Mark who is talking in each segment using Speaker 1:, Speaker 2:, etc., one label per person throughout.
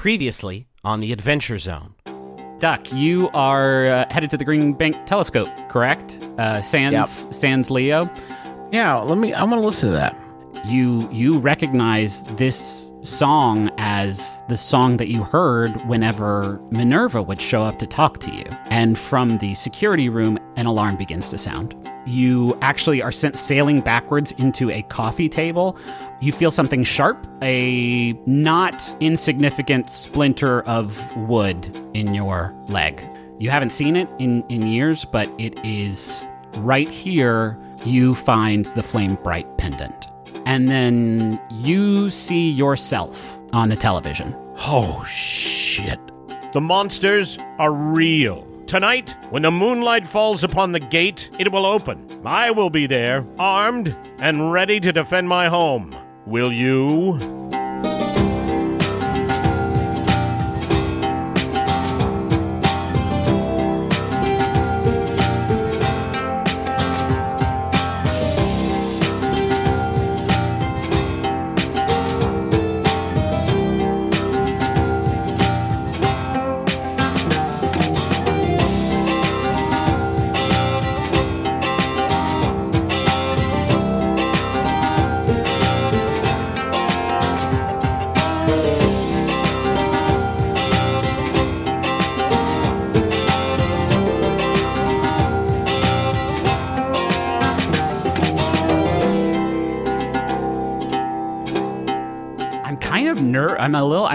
Speaker 1: Previously on the Adventure Zone.
Speaker 2: Duck, you are uh, headed to the Green Bank Telescope, correct? Uh, Sans Sans Leo.
Speaker 3: Yeah, let me. I'm gonna listen to that.
Speaker 2: You you recognize this song as the song that you heard whenever Minerva would show up to talk to you. And from the security room, an alarm begins to sound. You actually are sent sailing backwards into a coffee table. You feel something sharp, a not insignificant splinter of wood in your leg. You haven't seen it in, in years, but it is right here. You find the flame bright pendant. And then you see yourself on the television.
Speaker 1: Oh, shit.
Speaker 4: The monsters are real. Tonight, when the moonlight falls upon the gate, it will open. I will be there, armed and ready to defend my home. Will you?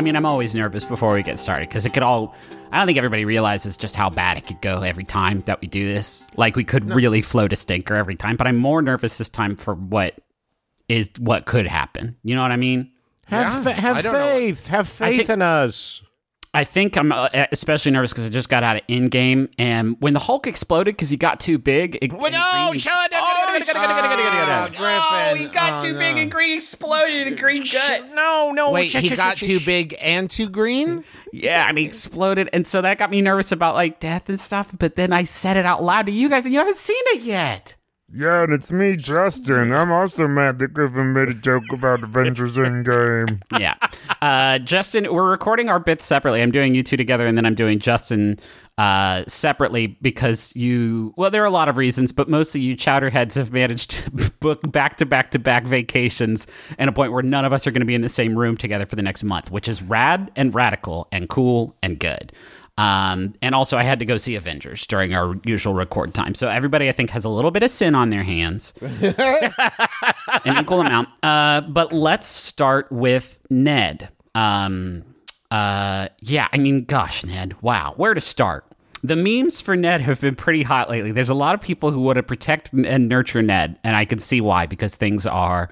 Speaker 2: Mean, I'm always nervous before we get started because it could all. I don't think everybody realizes just how bad it could go every time that we do this. Like we could really float a stinker every time. But I'm more nervous this time for what is what could happen. You know what I mean?
Speaker 4: Have,
Speaker 3: Yeah,
Speaker 4: fa- have
Speaker 3: I don't
Speaker 4: faith. Have faith in us.
Speaker 2: I think I'm uh, especially nervous because I just got out of Endgame, and when the Hulk exploded because he got too big. It,
Speaker 4: Well,
Speaker 2: and
Speaker 4: no,
Speaker 2: Green-
Speaker 4: shut up.
Speaker 3: Uh, oh, Griffin.
Speaker 5: he got
Speaker 3: Oh,
Speaker 5: too
Speaker 3: no.
Speaker 5: big and green exploded and green guts.
Speaker 4: No, no.
Speaker 3: Wait,
Speaker 4: sh-
Speaker 3: he
Speaker 4: sh-
Speaker 3: got
Speaker 4: sh-
Speaker 3: too big and too green.
Speaker 2: Yeah, and he exploded, and so that got me nervous about like death and stuff. But then I said it out loud to you guys, and you haven't seen it yet.
Speaker 6: Yeah, and it's me, Justin. I'm also mad that Griffin made a joke about Avengers Endgame.
Speaker 2: yeah. Uh, Justin, we're recording our bits separately. I'm doing you two together, and then I'm doing Justin uh, separately because you, well, there are a lot of reasons, but mostly you chowderheads have managed to book back to back to back vacations and a point where none of us are going to be in the same room together for the next month, which is rad and radical and cool and good. Um, and also, I had to go see Avengers during our usual record time. So everybody, I think, has a little bit of sin on their hands an equal amount. Uh, but let's start with Ned. Um, uh, yeah, I mean, gosh, Ned, wow, where to start? The memes for Ned have been pretty hot lately. There's a lot of people who want to protect and nurture Ned, and I can see why because things are,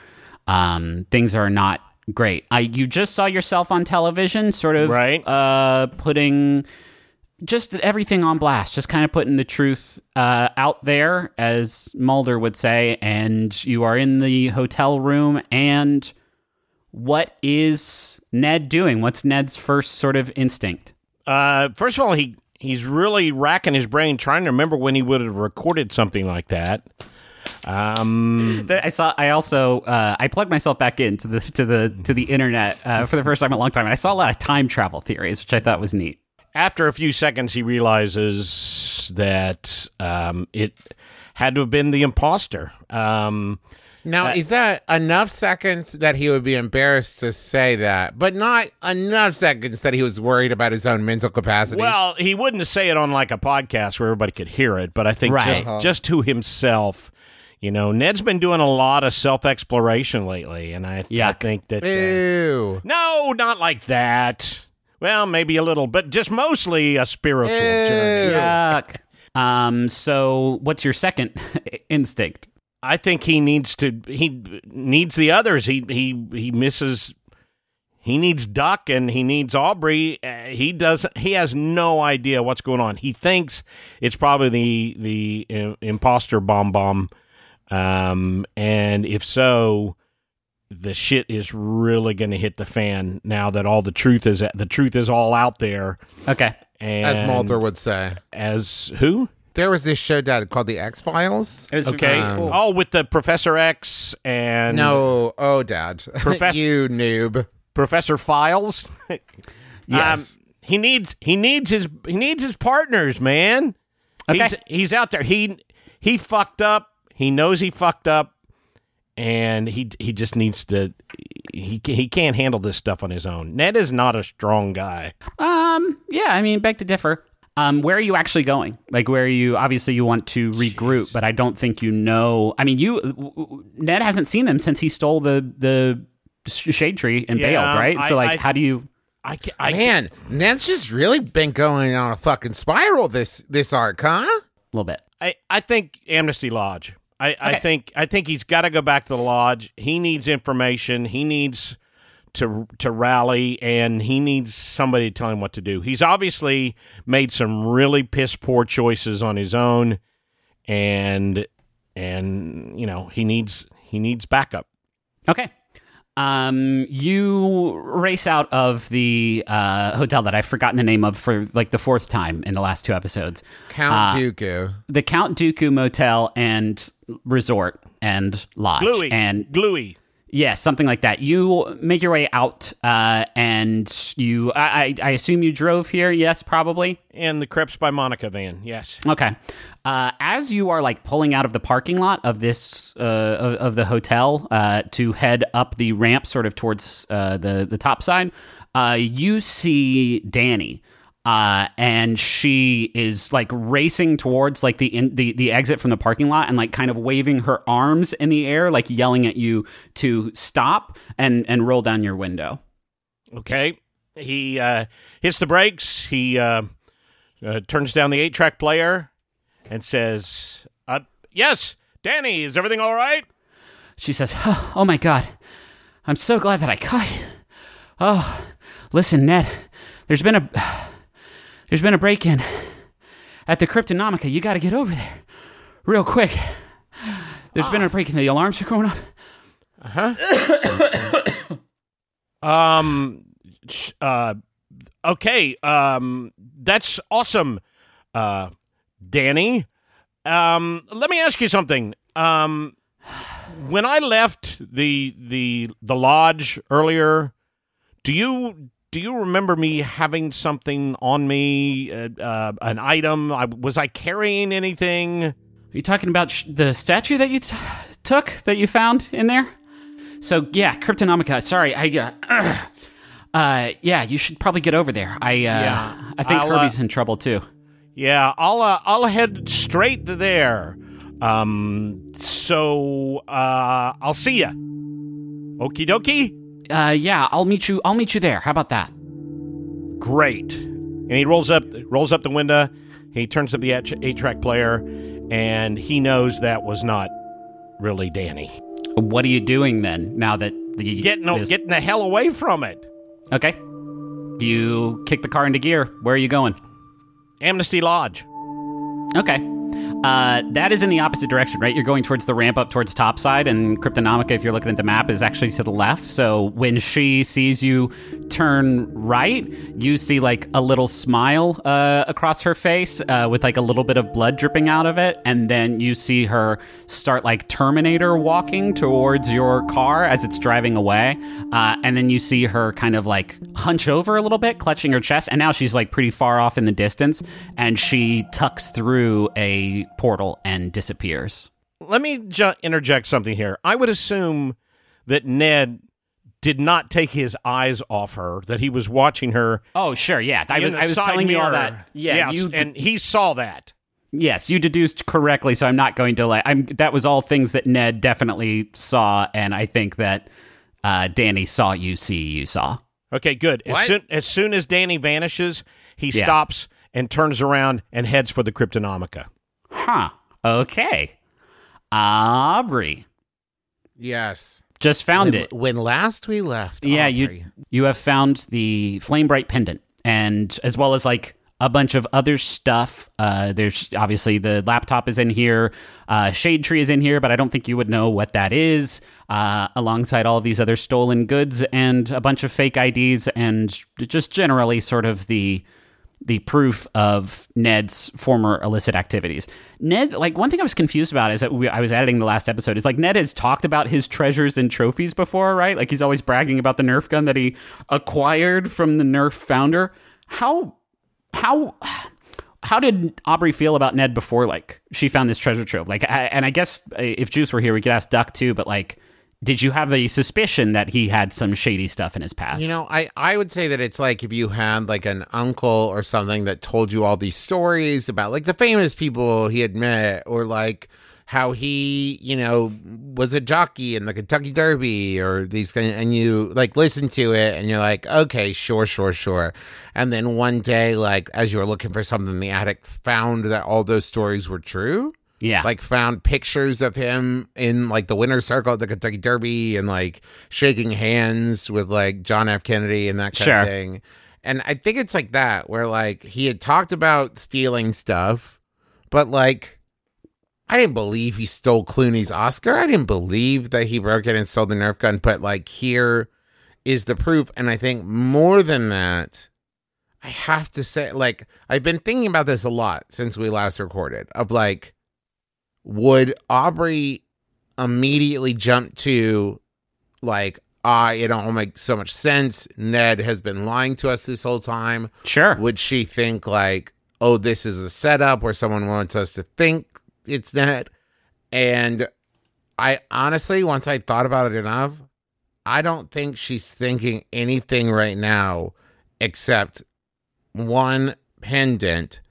Speaker 2: um, things are not great. I you just saw yourself on television, sort of,
Speaker 4: Right.
Speaker 2: Uh, putting just everything on blast, just kind of putting the truth uh, out there, as Mulder would say. And you are in the hotel room. And what is Ned doing? What's Ned's first sort of instinct?
Speaker 4: Uh, first of all, he he's really racking his brain trying to remember when he would have recorded something like that. Um,
Speaker 2: I saw. I also uh, I plugged myself back into the to the to the internet uh, for the first time in a long time. And I saw a lot of time travel theories, which I thought was neat.
Speaker 4: After a few seconds, he realizes that um, it had to have been the imposter. Um,
Speaker 3: Now, is that enough seconds that he would be embarrassed to say that, but not enough seconds that he was worried about his own mental capacity?
Speaker 4: well, he wouldn't say it on like a podcast where everybody could hear it, but I think
Speaker 2: Right.
Speaker 4: just just to himself. You know, Ned's been doing a lot of self exploration lately, and I, I think that uh,
Speaker 3: ew.
Speaker 4: no, not like that. Well, maybe a little, but just mostly a spiritual journey.
Speaker 3: Ew.
Speaker 2: Yuck. Um. So, what's your second instinct?
Speaker 4: I think he needs to. He needs the others. He he he misses. He needs Duck and he needs Aubrey. Uh, he doesn't. He has no idea what's going on. He thinks it's probably the the uh, imposter bomb bomb. Um, and if so, the shit is really going to hit the fan now that all the truth is the truth is all out there.
Speaker 2: Okay.
Speaker 4: And
Speaker 3: As Mulder would say.
Speaker 4: as who?
Speaker 3: There was this show dad called The X Files.
Speaker 2: It was
Speaker 4: Okay.
Speaker 2: very cool.
Speaker 4: Oh, with the Professor X and
Speaker 3: No, oh, dad.
Speaker 4: Profess-
Speaker 3: you noob.
Speaker 4: Professor Files.
Speaker 2: Yes.
Speaker 4: Um, he needs he needs his he needs his partners, man.
Speaker 2: Okay.
Speaker 4: He's he's out there. He he fucked up. He knows he fucked up, and he he just needs to. He he can't handle this stuff on his own. Ned is not a strong guy.
Speaker 2: Um, yeah, I mean, beg to differ. Um, where are you actually going? Like, where are you? Obviously, you want to regroup, but I don't think you know. I mean, you w- w- Ned hasn't seen them since he stole the the shade tree and
Speaker 4: Yeah,
Speaker 2: bailed, right? so, like,
Speaker 4: I-
Speaker 2: how do you?
Speaker 4: I ca- I
Speaker 3: Man, Ned's just really been going on a fucking spiral this this arc, huh?
Speaker 2: A little bit.
Speaker 4: I, I think Amnesty Lodge. I, I think I think he's got to go back to the lodge. He needs information. He needs to to rally, and he needs somebody to tell him what to do. He's obviously made some really piss poor choices on his own, and and you know he needs he needs backup.
Speaker 2: Okay. Um, you race out of the uh, hotel that I've forgotten the name of for like the fourth time in the last two episodes.
Speaker 3: Count
Speaker 2: Uh,
Speaker 3: Dooku.
Speaker 2: The Count Dooku Motel and Resort and Lodge.
Speaker 4: Gluey
Speaker 2: And
Speaker 4: gluey.
Speaker 2: Yeah, something like that. You make your way out, uh, and you. I, I I assume you drove here. Yes, probably.
Speaker 4: And the Crepes by Monica van. Yes.
Speaker 2: Okay. Uh, as you are like pulling out of the parking lot of this uh, of, of the hotel uh, to head up the ramp, sort of towards uh, the the top side, uh, you see Danny. Uh, and she is like racing towards like the in, the the exit from the parking lot and like kind of waving her arms in the air, like yelling at you to stop and and roll down your window.
Speaker 4: Okay. He uh, hits the brakes. He uh, uh, turns down the eight track player and says, uh, Yes, Danny, is everything all right?
Speaker 2: She says, "Oh, oh my God, I'm so glad that I caught you. Oh, listen, Ned, there's been a there's been a break-in at the Cryptonomica. You got to get over there real quick. There's been a break-in. The alarms are going off. Uh huh.
Speaker 4: um, sh- uh, okay. Um, that's awesome, uh, Danny. Um, let me ask you something. Um, when I left the the the lodge earlier, do you do you remember me having something on me, uh, uh, an item? I, was I carrying anything?
Speaker 2: Are you talking about sh- the statue that you t- took that you found in there? So yeah, Cryptonomica. Sorry, I uh, uh yeah, you should probably get over there. I uh
Speaker 4: Yeah,
Speaker 2: I think
Speaker 4: I'll, uh,
Speaker 2: Kirby's in trouble too.
Speaker 4: Yeah, I'll uh, I'll head straight to there. Um, so uh, I'll see ya. Okie dokie.
Speaker 2: Uh yeah, I'll meet you I'll meet you there. How about that?
Speaker 4: Great. And he rolls up rolls up the window. He turns up the eight track player, and he knows that was not really Danny.
Speaker 2: What are you doing then? Now that the
Speaker 4: Getting getting the hell away from it.
Speaker 2: okay, you kick the car into gear. Where are you going?
Speaker 4: Amnesty Lodge.
Speaker 2: Okay. Uh, that is in the opposite direction, right? You're going towards the ramp up towards topside, and Cryptonomica, if you're looking at the map, is actually to the left. So when she sees you turn right, you see like a little smile uh, across her face uh, with like a little bit of blood dripping out of it. And then you see her start like Terminator walking towards your car as it's driving away. Uh, and then you see her kind of like hunch over a little bit, clutching her chest. And now she's like pretty far off in the distance, and she tucks through a portal and disappears.
Speaker 4: Let me ju- interject something here. I would assume that Ned did not take his eyes off her; that he was watching her
Speaker 2: Oh, sure, yeah. I was, I was
Speaker 4: side
Speaker 2: telling you all that. Yeah,
Speaker 4: Yes,
Speaker 2: you
Speaker 4: and he saw that.
Speaker 2: yes, you deduced correctly. So I'm not going to like. I'm that was all things that Ned definitely saw, and I think that uh, Danny saw you see you saw.
Speaker 4: Okay, good. As soon, as soon as Danny vanishes, he
Speaker 2: Yeah.
Speaker 4: stops and turns around and heads for the Cryptonomica.
Speaker 2: Huh. Okay. Aubrey
Speaker 3: Yes.
Speaker 2: just found
Speaker 3: when,
Speaker 2: it.
Speaker 3: when last we left.
Speaker 2: Yeah,
Speaker 3: Aubrey.
Speaker 2: you you have found the flame bright pendant, and as well as like a bunch of other stuff. Uh, there's obviously the laptop is in here, uh, shade tree is in here, but I don't think you would know what that is. Uh, alongside all of these other stolen goods and a bunch of fake IDs, and just generally sort of the the proof of Ned's former illicit activities. Ned, like one thing I was confused about is that we, I was editing the last episode is like Ned has talked about his treasures and trophies before, right? Like he's always bragging about the Nerf gun that he acquired from the Nerf founder. How how how did Aubrey feel about Ned before like she found this treasure trove? Like, I, and I guess uh, if Juice were here, we could ask Duck too. But like, did you have a suspicion that he had some shady stuff in his past?
Speaker 3: You know, I, I would say that it's like if you had like an uncle or something that told you all these stories about like the famous people he had met or like how he, you know, was a jockey in the Kentucky Derby or these kind and you like listen to it and you're like, okay, sure, sure, sure. And then one day, like as you were looking for something in the attic, found that all those stories were true.
Speaker 2: Yeah,
Speaker 3: Like found pictures of him in like the winner's circle at the Kentucky Derby and like shaking hands with like John F. Kennedy and that kind
Speaker 2: Sure.
Speaker 3: of thing. And I think it's like that where like he had talked about stealing stuff, but like I didn't believe he stole Clooney's Oscar. I didn't believe that he broke in and stole the Nerf gun, but like here is the proof. And I think more than that, I have to say, like, I've been thinking about this a lot since we last recorded of like, would Aubrey immediately jump to like, ah, it all makes so much sense. Ned has been lying to us this whole time.
Speaker 2: sure.
Speaker 3: Would she think like, oh, this is a setup where someone wants us to think it's Ned? And I honestly, once I thought about it enough, I don't think she's thinking anything right now except one pendant,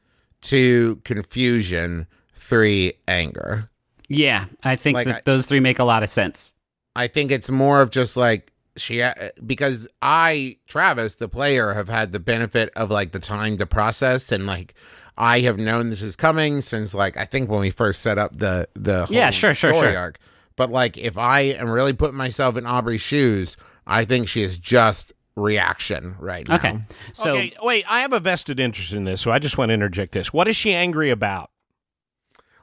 Speaker 3: to confusion, three anger.
Speaker 2: Yeah, I think
Speaker 3: Like,
Speaker 2: that
Speaker 3: I-
Speaker 2: those three make a lot of sense.
Speaker 3: I think it's more of just like she uh, because I Travis the player have had the benefit of like the time to process and like I have known this is coming since like I think when we first set up the the whole
Speaker 2: Yeah, sure, sure,
Speaker 3: story
Speaker 2: sure.
Speaker 3: arc. But like if I am really putting myself in Aubrey's shoes, I think she is just reaction right now.
Speaker 2: Okay, so
Speaker 4: okay, wait. I have a vested interest in this, so I just want to interject this. What is she angry about?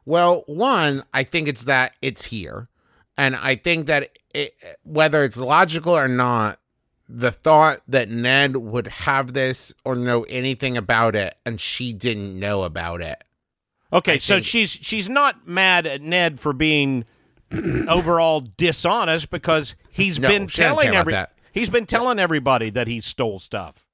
Speaker 3: Well, one, I think it's that it's here. And I think that it, whether it's logical or not, the thought that Ned would have this or know anything about it and she didn't know about it.
Speaker 4: Okay,
Speaker 3: I
Speaker 4: so
Speaker 3: think-
Speaker 4: she's she's not mad at Ned for being overall dishonest because he's
Speaker 3: No,
Speaker 4: been telling every
Speaker 3: that.
Speaker 4: he's been telling everybody that he stole stuff.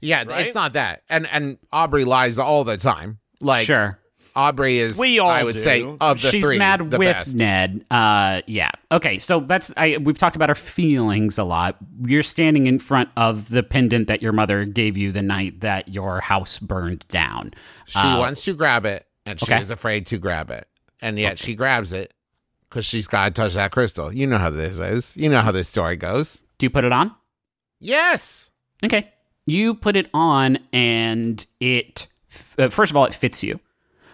Speaker 3: Yeah,
Speaker 4: Right?
Speaker 3: it's not that. And and Aubrey lies all the time. Like
Speaker 2: sure.
Speaker 3: Aubrey is
Speaker 4: We all
Speaker 3: I would
Speaker 4: do.
Speaker 3: say of the
Speaker 2: She's
Speaker 3: three,
Speaker 2: mad
Speaker 3: the
Speaker 2: with
Speaker 3: best.
Speaker 2: Ned. Uh, yeah. Okay, so that's I. We've talked about her feelings a lot. You're standing in front of the pendant that your mother gave you the night that your house burned down.
Speaker 3: She
Speaker 2: Uh,
Speaker 3: wants to grab it and she
Speaker 2: okay.
Speaker 3: is afraid to grab it. And yet she grabs it because she's got to touch that crystal. You know how this is. You know how this story goes.
Speaker 2: Do you put it on?
Speaker 3: Yes.
Speaker 2: Okay. You put it on, and it, uh, first of all, it fits you.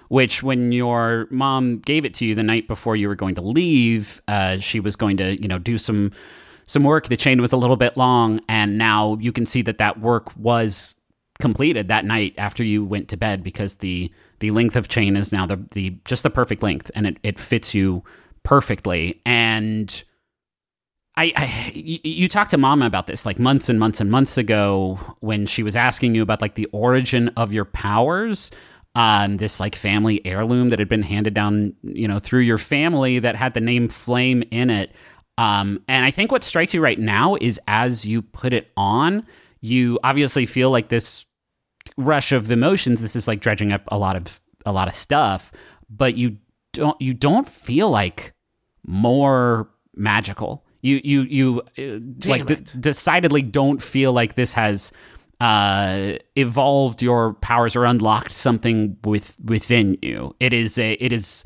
Speaker 2: Which, when your mom gave it to you the night before you were going to leave, uh, she was going to, you know, do some some work. The chain was a little bit long, and now you can see that that work was completed that night after you went to bed because the the length of chain is now the the just the perfect length, and it it fits you perfectly. And I, I you, talked to mama about this like months and months and months ago when she was asking you about like the origin of your powers um this like family heirloom that had been handed down you know through your family that had the name flame in it um and i think what strikes you right now is as you put it on you obviously feel like this rush of emotions this is like dredging up a lot of a lot of stuff but you don't you don't feel like more magical. You you you uh, like de-
Speaker 3: it.
Speaker 2: decidedly don't feel like this has uh evolved your powers or unlocked something with within you. It is a it is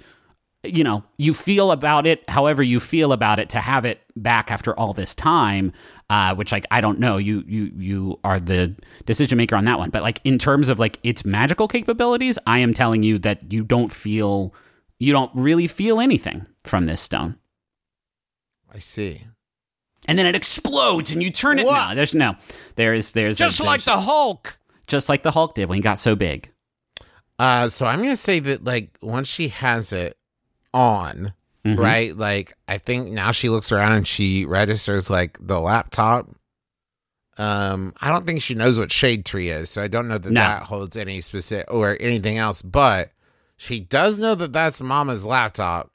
Speaker 2: you know, you feel about it however you feel about it to have it back after all this time uh, which like I don't know you you you are the decision maker on that one but like in terms of like its magical capabilities I am telling you that you don't feel you don't really feel anything from this stone
Speaker 3: I see.
Speaker 2: And then it explodes and you turn it
Speaker 3: What?
Speaker 2: no there's no there is there's
Speaker 4: Just
Speaker 2: a,
Speaker 4: like
Speaker 2: there's-
Speaker 4: the Hulk.
Speaker 2: just like the Hulk did when he got so big
Speaker 3: Uh, so I'm gonna say that like once she has it on,
Speaker 2: Mhm.
Speaker 3: right? Like I think now she looks around and she registers like the laptop, Um, I don't think she knows what shade tree is, so I don't know that
Speaker 2: No.
Speaker 3: that holds any specific or anything else. But she does know that that's Mama's laptop,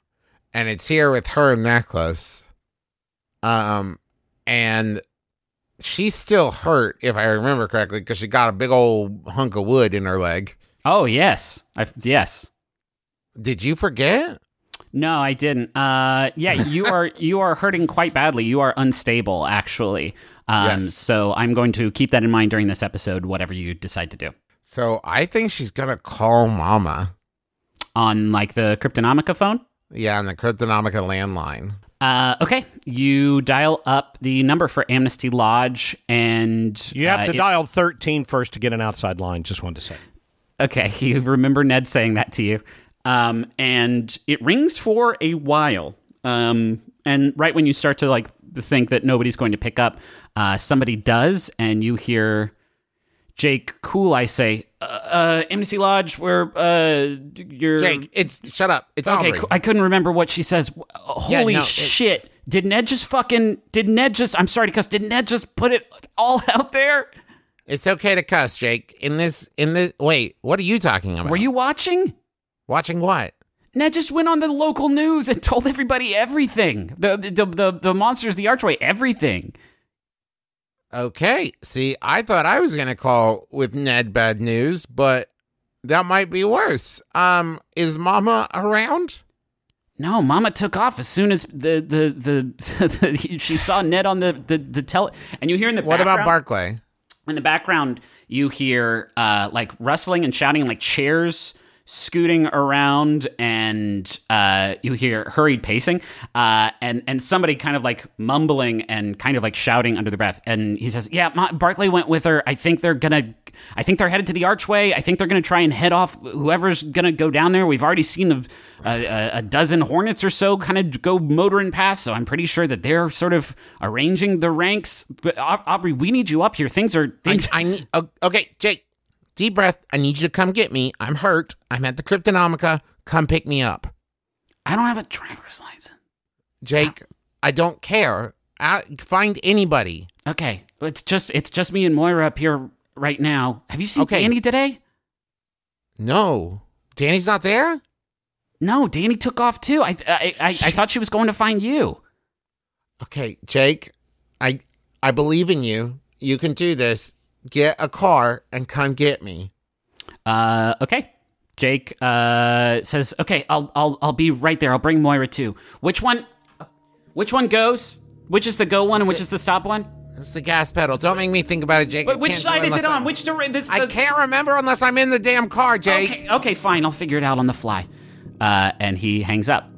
Speaker 3: and it's here with her necklace. Um, and she's still hurt, if I remember correctly, because she got a big old hunk of wood in her leg.
Speaker 2: Oh yes, I, yes.
Speaker 3: Did you forget?
Speaker 2: No, I didn't. Uh, yeah, you are you are hurting quite badly. You are unstable, actually. Um,
Speaker 3: Yes.
Speaker 2: So I'm going to keep that in mind during this episode, whatever you decide to do.
Speaker 3: So I think she's gonna call Mama.
Speaker 2: On like the Cryptonomica phone.
Speaker 3: Yeah, on the Cryptonomica landline.
Speaker 2: Uh, okay, you dial up the number for Amnesty Lodge, and
Speaker 4: You have
Speaker 2: uh,
Speaker 4: to
Speaker 2: it-
Speaker 4: dial 13 first to get an outside line. Just wanted to say.
Speaker 2: Okay, you remember Ned saying that to you. Um, and it rings for a while. Um, and right when you start to like think that nobody's going to pick up, uh, somebody does, and you hear Jake Cool. I say, uh, uh, Amnesty Lodge, where uh, you're
Speaker 3: Jake, it's shut up. It's
Speaker 2: Okay,
Speaker 3: Aubrey.
Speaker 2: I couldn't remember what she says.
Speaker 3: Yeah,
Speaker 2: Holy
Speaker 3: no, it-
Speaker 2: shit! Did Ned just fucking? Did Ned just? I'm sorry, to cuss. did Ned just put it all out there?
Speaker 3: It's okay to cuss, Jake. In this, in this. Wait, what are you talking about?
Speaker 2: Were you watching?
Speaker 3: watching what?
Speaker 2: Ned just went on the local news and told everybody everything. The the the, the monsters, the archway, everything.
Speaker 3: Okay. See, I thought I was gonna call with Ned bad news, but that might be worse. Um, is Mama around?
Speaker 2: No, Mama took off as soon as the the the, the she saw Ned on the the the tele. And you hear in the
Speaker 3: What about Barclay?
Speaker 2: in the background you hear uh, like rustling and shouting like chairs scooting around and uh, you hear hurried pacing uh, and and somebody kind of like mumbling and kind of like shouting under the breath and he says yeah Ma- barclay went with her i think they're gonna i think they're headed to the archway i think they're gonna try and head off whoever's gonna go down there we've already seen a, a, a dozen hornets or so kind of go motoring past so i'm pretty sure that they're sort of arranging the ranks but aubrey we need you up here things are
Speaker 3: I,
Speaker 2: things
Speaker 3: I need. Okay, Jake. Deep breath. I need you to come get me. I'm hurt. I'm at the Cryptonomica. Come pick me up,
Speaker 2: I don't have a driver's license.
Speaker 3: Jake. I don't care. I, find anybody.
Speaker 2: Okay, it's just it's just me and Moira up here right now. Have you seen
Speaker 3: Okay.
Speaker 2: Danny today?
Speaker 3: No, Danny's not there.
Speaker 2: No, Danny took off too. I I I, I thought she was going to find you.
Speaker 3: Okay, Jake, I I believe in you. You can do this. Get a car and come get me.
Speaker 2: Uh, okay. Jake uh says, "Okay, I'll I'll I'll be right there. I'll bring Moira too. Which one? Which one goes? Which is the go one and which is the stop one?
Speaker 3: It's the gas pedal. Don't make me think about it, Jake.
Speaker 2: Wait, which side is it on?
Speaker 3: I-
Speaker 2: Which direction? This
Speaker 3: I can't remember unless I'm in the damn car, Jake.
Speaker 2: Okay, okay, fine. I'll figure it out on the fly. Uh, and he hangs up.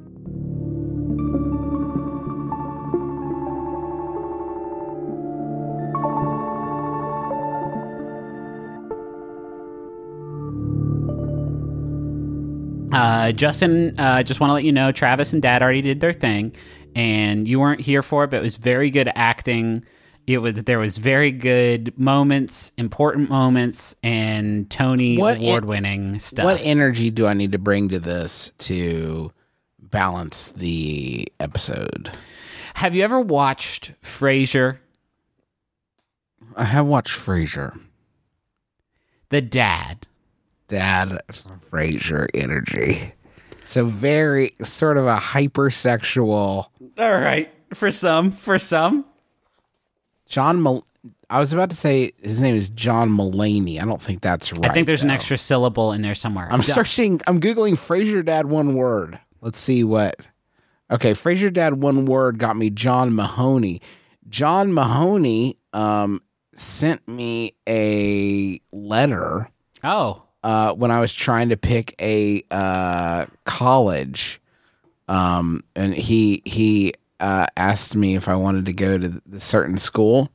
Speaker 2: Uh, Justin, uh, just want to let you know, Travis and Dad already did their thing, and you weren't here for it, but it was very good acting. It was there was very good moments, important moments, and Tony
Speaker 7: What en-
Speaker 2: award winning stuff.
Speaker 7: What energy do I need to bring to this to balance the episode?
Speaker 2: Have you ever watched Frasier?
Speaker 7: I have watched Frasier.
Speaker 2: The dad.
Speaker 7: Dad Frasier energy. So very sort of a hypersexual
Speaker 2: All right, for some, for some.
Speaker 7: John. Mul- I was about to say his name is John Mulaney. I don't think that's right.
Speaker 2: I think there's an extra syllable in there somewhere.
Speaker 7: I'm
Speaker 2: Duh.
Speaker 7: searching. I'm googling Frasier Dad one word. Let's see what. Okay, Frasier Dad one word got me John Mahoney. John Mahoney um, sent me a letter
Speaker 2: Oh,
Speaker 7: uh, when I was trying to pick a uh, college, um, and he he uh, asked me if I wanted to go to the certain school.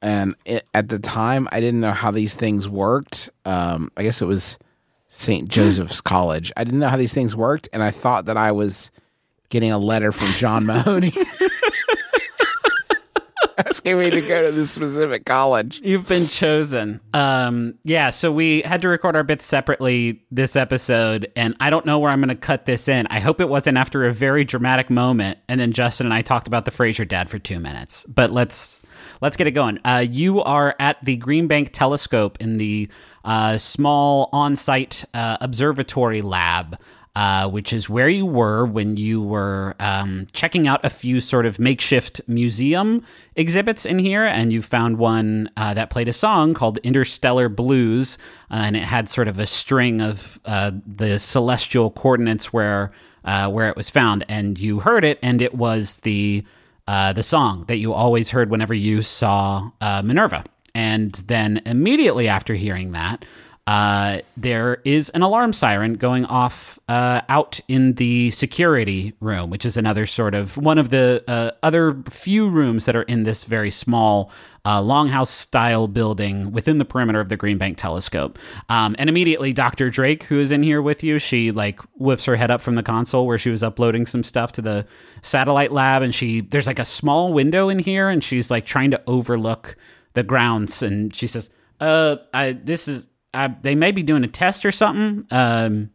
Speaker 7: And it, at the time, I didn't know how these things worked. Um, I guess it was St. Joseph's College. I didn't know how these things worked, and I thought that I was getting a letter from John Mahoney asking me to go to this specific college.
Speaker 2: you've been chosen. Um, yeah. So we had to record our bits separately this episode, and I don't know where I'm going to cut this in. I hope it wasn't after a very dramatic moment, and then Justin and I talked about the Frasier dad for two minutes. But let's let's get it going. Uh, you are at the Green Bank Telescope in the uh, small on-site uh, observatory lab. Uh, which is where you were when you were um, checking out a few sort of makeshift museum exhibits in here, and you found one uh, that played a song called Interstellar Blues, uh, and it had sort of a string of uh, the celestial coordinates where uh, where it was found, and you heard it, and it was the uh, the song that you always heard whenever you saw Minerva, and then immediately after hearing that uh, there is an alarm siren going off uh, out in the security room, which is another sort of one of the uh, other few rooms that are in this very small uh, longhouse style building within the perimeter of the Green Bank Telescope. Um, and immediately, Dr. Drake, who is in here with you, she like whips her head up from the console where she was uploading some stuff to the satellite lab, and she there's like a small window in here, and she's like trying to overlook the grounds, and she says, "Uh, I this is." I, they may be doing a test or something. Um,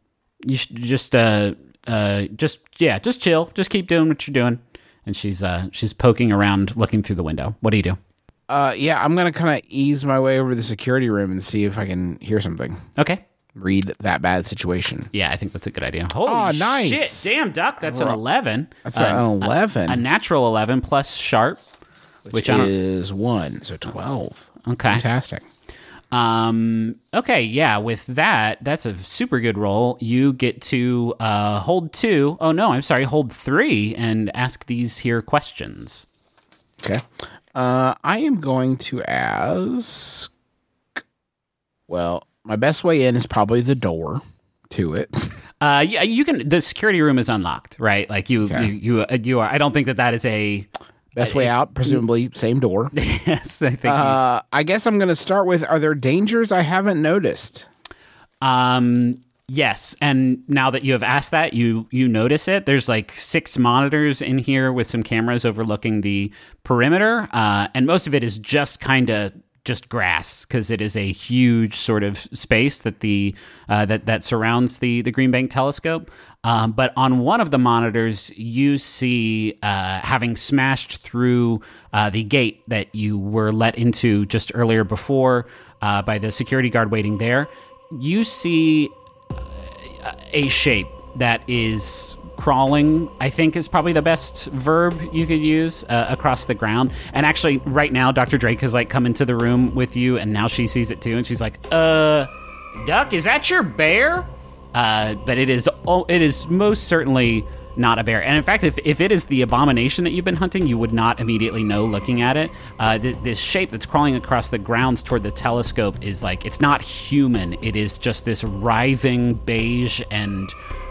Speaker 2: you should just, uh, uh, just yeah, just chill, just keep doing what you're doing. And she's, uh, she's poking around, looking through the window. What do you do?
Speaker 7: Uh, yeah, I'm gonna kind of ease my way over to the security room and see if I can hear something.
Speaker 2: Okay.
Speaker 7: Read that bad situation.
Speaker 2: Yeah, I think that's a good idea. Holy
Speaker 7: Aw, nice.
Speaker 2: shit! Damn, Duck, that's an eleven.
Speaker 7: That's an eleven,
Speaker 2: a natural eleven plus sharp, which, don't.
Speaker 7: is one, so twelve.
Speaker 2: Okay.
Speaker 7: Fantastic.
Speaker 2: Um. Okay. Yeah. With that, that's a super good roll. You get to uh, hold two. Oh no, I'm sorry. Hold three and ask these here questions.
Speaker 7: Okay. Uh, I am going to ask. Well, my best way in is probably the door to it.
Speaker 2: Uh, yeah, you can. The security room is unlocked, right? Like you,
Speaker 7: Okay.
Speaker 2: you, you, uh, you are. I don't think that that is a.
Speaker 7: Best way out, presumably same door.
Speaker 2: yes, I think.
Speaker 7: Uh, I guess I'm going to start with: Are there dangers I haven't noticed?
Speaker 2: Um, yes, and now that you have asked that, you you notice it. There's like six monitors in here with some cameras overlooking the perimeter, uh, and most of it is just kind of just grass because it is a huge sort of space that the uh, that that surrounds the the Green Bank Telescope. Um, but on one of the monitors, you see uh, having smashed through uh, the gate that you were let into just earlier before uh, by the security guard waiting there. You see a shape that is crawling i think is probably the best verb you could use uh, across the ground and actually right now dr drake has like come into the room with you and now she sees it too and she's like uh duck is that your bear uh but it is it is most certainly not a bear. And in fact if, if it is the abomination that you've been hunting you would not immediately know looking at it. Uh, th- this shape that's crawling across the grounds toward the telescope is like it's not human. It is just this writhing beige and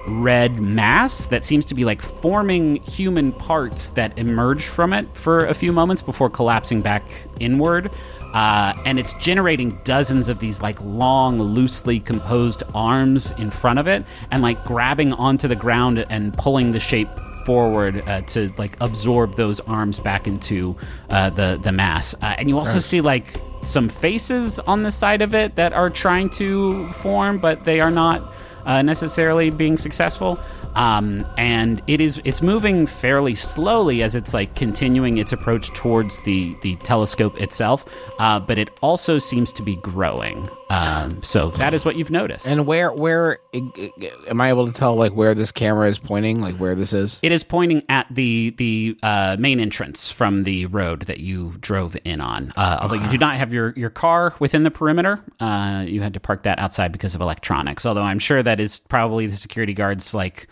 Speaker 2: red mass that seems to be like forming human parts that emerge from it for a few moments before collapsing back inward. Uh, and it's generating dozens of these like long, loosely composed arms in front of it and like grabbing onto the ground and pulling the shape forward uh, to like absorb those arms back into uh, the the mass. Uh, and you also see like some faces on the side of it that are trying to form, but they are not uh, necessarily being successful. Um, and it is it's moving fairly slowly as it's like continuing its approach towards the the telescope itself. Uh, but it also seems to be growing. Um, so that is what you've noticed.
Speaker 7: And where where am I able to tell like where this camera is pointing, like where this is?
Speaker 2: It is pointing at the the uh, main entrance from the road that you drove in on. Uh, although you do not have your, your car within the perimeter, uh, you had to park that outside because of electronics. Although I'm sure that is probably the security guard's like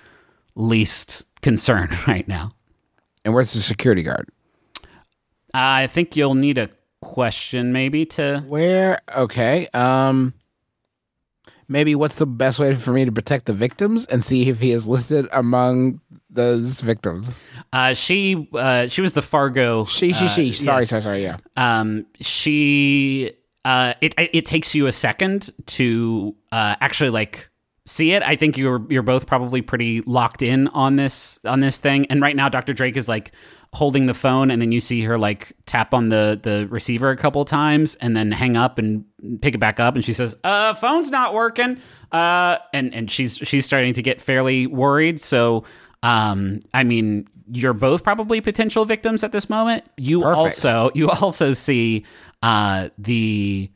Speaker 2: least concern right now.
Speaker 7: And where's the security guard?
Speaker 2: I think you'll need a question maybe to.
Speaker 7: Where? Okay. Um. Maybe what's the best way for me to protect the victims and see if he is listed among those victims?
Speaker 2: Uh, she uh, she was the Fargo.
Speaker 7: She, she,
Speaker 2: uh,
Speaker 7: she. Sorry,
Speaker 2: yes.
Speaker 7: sorry, sorry. Yeah.
Speaker 2: um, she uh, it it takes you a second to uh, actually like see it. I think you're you're both probably pretty locked in on this on this thing. And right now, Dr. Drake is like holding the phone, and then you see her like tap on the the receiver a couple times, and then hang up and pick it back up, and she says, "Uh, phone's not working." Uh, and and she's she's starting to get fairly worried. So. Um, I mean, you're both probably potential victims at this moment. You
Speaker 7: Perfect.
Speaker 2: also you also see uh, the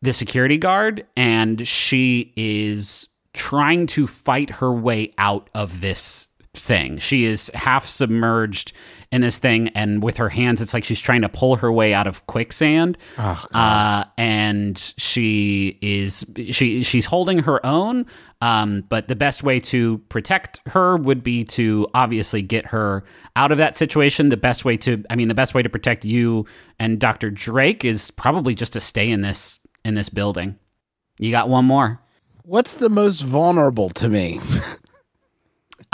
Speaker 2: the security guard, and she is trying to fight her way out of this thing. She is half submerged in this thing, and with her hands, it's like she's trying to pull her way out of quicksand. uh, and she is she she's holding her own. Um, but the best way to protect her would be to obviously get her out of that situation. The best way to, I mean, the best way to protect you and Dr. Drake is probably just to stay in this in this building. You got one more.
Speaker 7: What's the most vulnerable to me?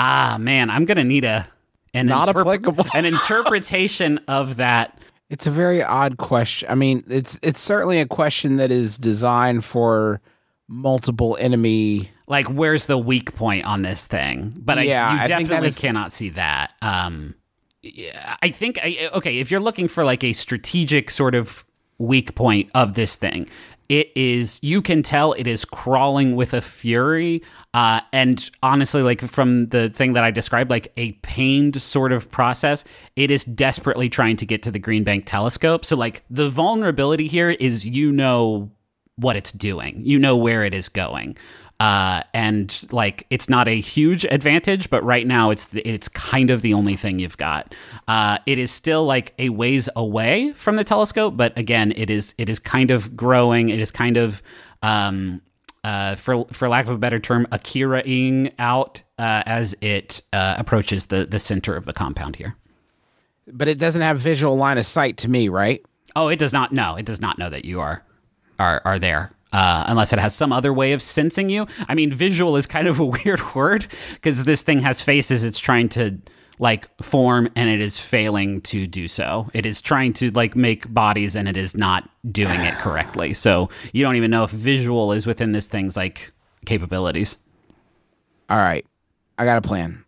Speaker 2: Ah, man, I'm gonna need a an
Speaker 7: Not
Speaker 2: interp-
Speaker 7: applicable.
Speaker 2: an interpretation of that.
Speaker 7: It's a very odd question. I mean, it's it's certainly a question that is designed for multiple enemy.
Speaker 2: Like, where's the weak point on this thing? But
Speaker 7: Yeah,
Speaker 2: I,
Speaker 7: I
Speaker 2: you
Speaker 7: that
Speaker 2: definitely
Speaker 7: is-
Speaker 2: cannot see that. Um, yeah, I think I, okay. If you're looking for like a strategic sort of weak point of this thing, it is. You can tell it is crawling with a fury, uh, and honestly, like from the thing that I described, like a pained sort of process. It is desperately trying to get to the Green Bank telescope. So, like the vulnerability here is, you know what it's doing. You know where it is going. Uh, and like it's not a huge advantage, but right now it's the, it's kind of the only thing you've got. Uh, it is still like a ways away from the telescope, but again, it is it is kind of growing. It is kind of um, uh, for for lack of a better term, Akira-ing out uh, as it uh, approaches the the center of the compound here.
Speaker 7: But it doesn't have visual line of sight to me, right?
Speaker 2: Oh, it does not know. It does not know that you are are are there. Uh, unless it has some other way of sensing you. I mean, visual is kind of a weird word because this thing has faces it's trying to like form and it is failing to do so. It is trying to like make bodies and it is not doing it correctly. So you don't even know if visual is within this thing's like capabilities.
Speaker 7: All right, I got a plan.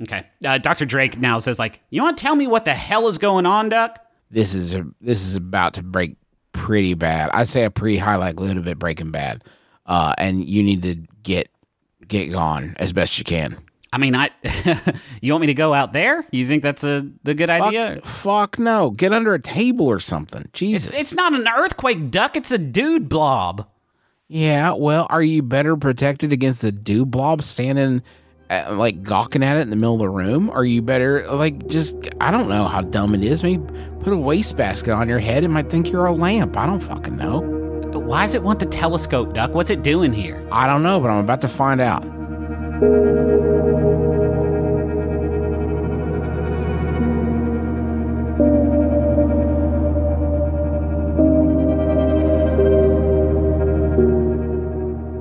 Speaker 2: Okay. Uh, Dr. Drake now says like, "You want to tell me what the hell is going on, Duck?"
Speaker 7: This is a, this is about to break pretty bad. I'd say a pretty high likelihood of it breaking bad. Uh, and you need to get get gone as best you can.
Speaker 2: I mean, I you want me to go out there? You think that's a the good idea?
Speaker 7: Fuck, fuck no. Get under a table or something. Jesus.
Speaker 2: It's, it's not an earthquake duck, it's a dude blob.
Speaker 7: yeah, well, are you better protected against the dude blob standing like gawking at it in the middle of the room? Are you better like just I don't know how dumb it is. Maybe put a wastebasket on your head. and might think you're a lamp. I don't fucking know.
Speaker 2: Why does it want the telescope, Duck? What's it doing here?
Speaker 7: I don't know, but I'm about to find out.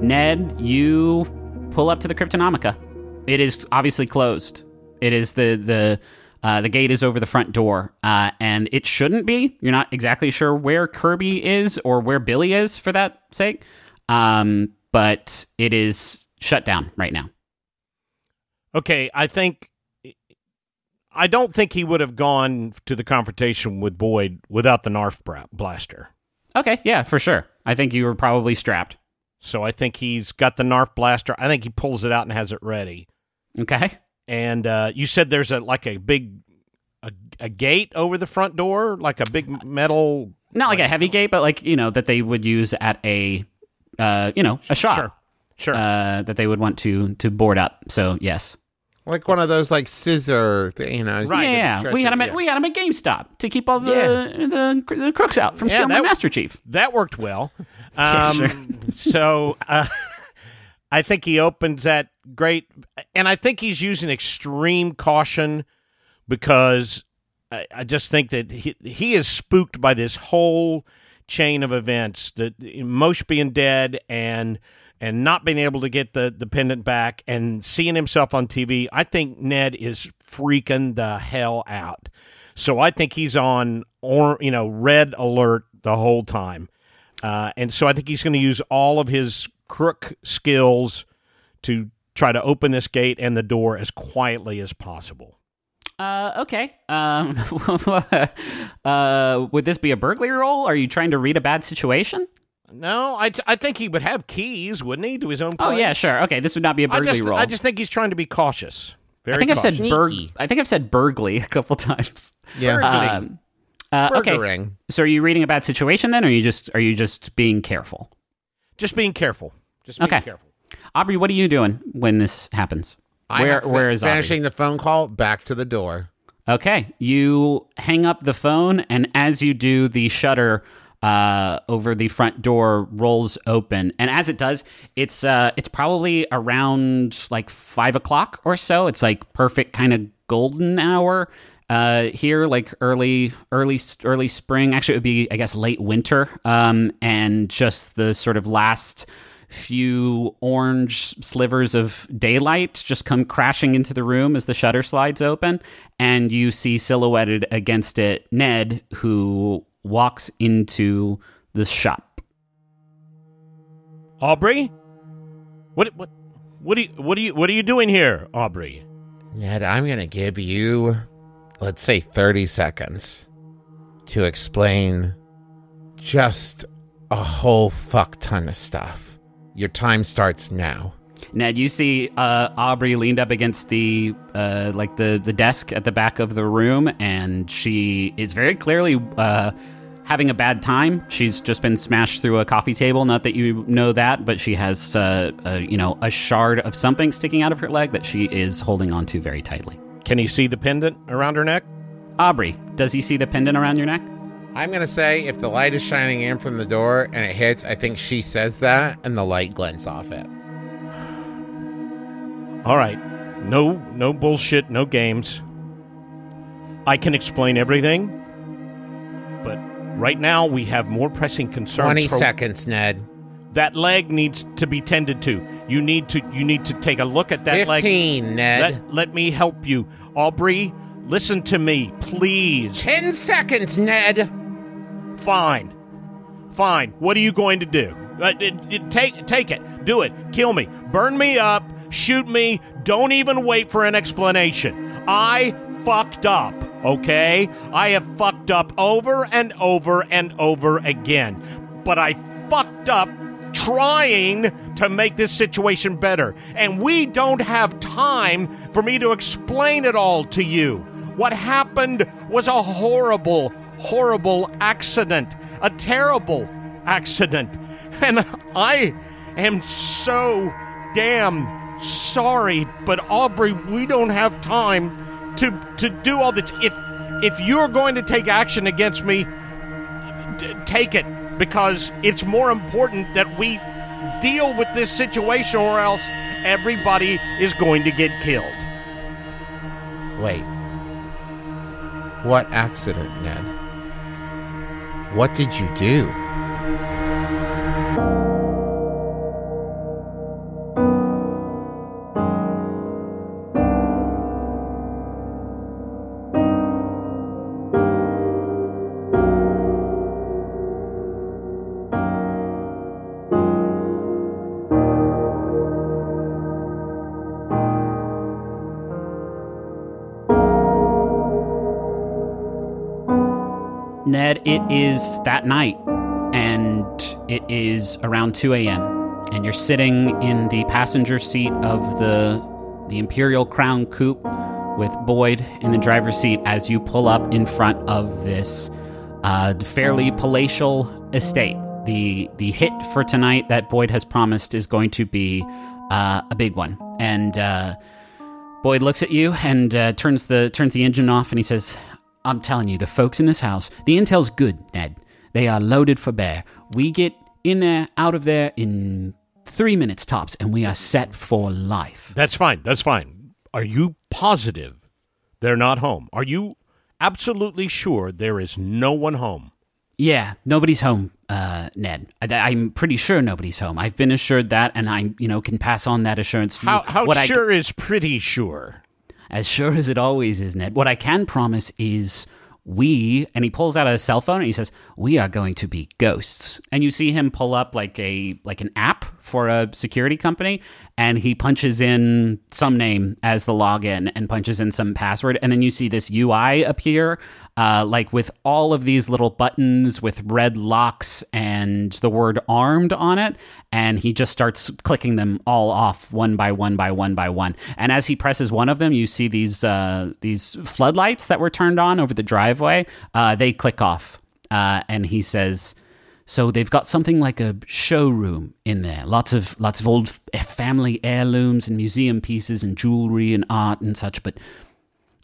Speaker 2: Ned, you pull up to the Cryptonomica. It is obviously closed. It is the the uh, the gate is over the front door, uh, and it shouldn't be. You're not exactly sure where Kirby is or where Billy is, for that sake. Um, but it is shut down right now.
Speaker 4: Okay, I think I don't think he would have gone to the confrontation with Boyd without the Narf bra- blaster.
Speaker 2: Okay, yeah, for sure. I think you were probably strapped.
Speaker 4: So I think he's got the Narf blaster. I think he pulls it out and has it ready.
Speaker 2: Okay.
Speaker 4: And uh, you said there's a like a big a, a gate over the front door, like a big metal.
Speaker 2: Not like a heavy gate, but like, you know, that they would use at a uh, you know, a shop.
Speaker 4: Sure, sure.
Speaker 2: Uh, that they would want to to board up. So yes.
Speaker 3: Like one of those like scissor, you know.
Speaker 4: Right.
Speaker 3: you
Speaker 2: yeah, we had
Speaker 3: it,
Speaker 2: them at
Speaker 3: yeah.
Speaker 2: we had them at GameStop to keep all the the, the crooks out from
Speaker 4: Yeah,
Speaker 2: stealing
Speaker 4: that-
Speaker 2: my Master Chief.
Speaker 4: that worked well. Um, so uh, I think he opens that great, and I think he's using extreme caution because I, I just think that he, he is spooked by this whole chain of events that Mosh being dead and and not being able to get the, the pendant back and seeing himself on TV. I think Ned is freaking the hell out. So I think he's on or you know red alert the whole time. Uh, and so I think he's going to use all of his crook skills to try to open this gate and the door as quietly as possible.
Speaker 2: Uh, okay. Um, uh, would this be a burglary roll? Are you trying to read a bad situation?
Speaker 4: No, I, I think he would have keys, wouldn't he, to his own place?
Speaker 2: Oh yeah, sure. Okay, this would not be a burglary
Speaker 4: just,
Speaker 2: roll.
Speaker 4: I just think he's trying to be cautious.
Speaker 2: I think I've said
Speaker 3: cautious.
Speaker 2: burg.
Speaker 3: Sneaky.
Speaker 2: I think I've said burgly a couple times.
Speaker 3: Yeah.
Speaker 2: Um, uh, okay. So are you reading a bad situation then, or are you just are you just being careful?
Speaker 4: Just being careful. Just being
Speaker 2: Okay.
Speaker 4: careful.
Speaker 2: Aubrey, what are you doing when this happens?
Speaker 3: I
Speaker 2: Where where is Aubrey?
Speaker 3: finishing the phone call? Back to the door.
Speaker 2: Okay, you hang up the phone, and as you do, the shutter uh, over the front door rolls open, and as it does, it's uh, it's probably around like five o'clock or so. It's like perfect kind of golden hour uh, here, like early early early spring. Actually, it would be I guess late winter, um, and just the sort of last few orange slivers of daylight just come crashing into the room as the shutter slides open, and you see silhouetted against it Ned, who walks into the shop.
Speaker 4: Aubrey? What what what are you what are you what are you doing here, Aubrey?
Speaker 3: Ned, I'm going to give you, let's say, 30 seconds to explain just a whole fuck ton of stuff. Your time starts now.
Speaker 2: Ned, you see uh, Aubrey leaned up against the uh, like the the desk at the back of the room, and she is very clearly uh, having a bad time. She's just been smashed through a coffee table. Not that you know that, but she has uh, a, you know a shard of something sticking out of her leg that she is holding onto very tightly.
Speaker 4: Can he see the pendant around her neck?
Speaker 2: Aubrey, does he see the pendant around your neck?
Speaker 3: I'm going to say if the light is shining in from the door and it hits, I think she says that and the light glints off it.
Speaker 4: All right. No no bullshit, no games. I can explain everything. But right now we have more pressing concerns
Speaker 3: 20
Speaker 4: for-
Speaker 3: seconds, Ned.
Speaker 4: That leg needs to be tended to. You need to you need to take a look at that leg.
Speaker 3: 15, Ned.
Speaker 4: Let, let me help you. Aubrey, listen to me, please.
Speaker 3: 10 seconds, Ned.
Speaker 4: Fine. Fine. What are you going to do? Uh, it- it- take take it. Do it. Kill me. Burn me up. Shoot me. Don't even wait for an explanation. I fucked up, okay? I have fucked up over and over and over again. But I fucked up trying to make this situation better. And we don't have time for me to explain it all to you. What happened was a horrible, horrible accident. A terrible accident. And I am so damn sorry, but Aubrey, we don't have time to to do all this. If if you're going to take action against me, take it because it's more important that we deal with this situation or else everybody is going to get killed.
Speaker 3: Wait. What accident, Ned? What did you do?
Speaker 2: It is that night, and it is around 2 a.m., and you're sitting in the passenger seat of the, the Imperial Crown Coupe with Boyd in the driver's seat as you pull up in front of this uh, fairly palatial estate. The, the hit for tonight that Boyd has promised is going to be uh, a big one. And uh, Boyd looks at you and uh, turns the turns the engine off, and he says, "I'm telling you, the folks in this house, the intel's good, Ned. They are loaded for bear. We get in there, out of there in three minutes tops, and we are set for life."
Speaker 4: That's fine. That's fine. Are you positive they're not home? Are you absolutely sure there is no one home?
Speaker 2: Yeah, nobody's home, uh, Ned. I, I'm pretty sure nobody's home. I've been assured that, and I, you know, can pass on that assurance to
Speaker 4: How,
Speaker 2: you.
Speaker 4: how
Speaker 2: What I-
Speaker 4: sure is pretty sure?
Speaker 2: As sure as it always is, Ned. What I can promise is we and he pulls out a cell phone and he says we are going to be ghosts and you see him pull up like a like an app for a security company and he punches in some name as the login and punches in some password. And then you see this ui appear uh, like with all of these little buttons with red locks and the word armed on it. And he just starts clicking them all off one by one by one by one. And as he presses one of them you see these uh, these floodlights that were turned on over the driveway. Uh, they click off. Uh, and he says so they've got something like a showroom in there. Lots of lots of old family heirlooms and museum pieces and jewelry and art and such. But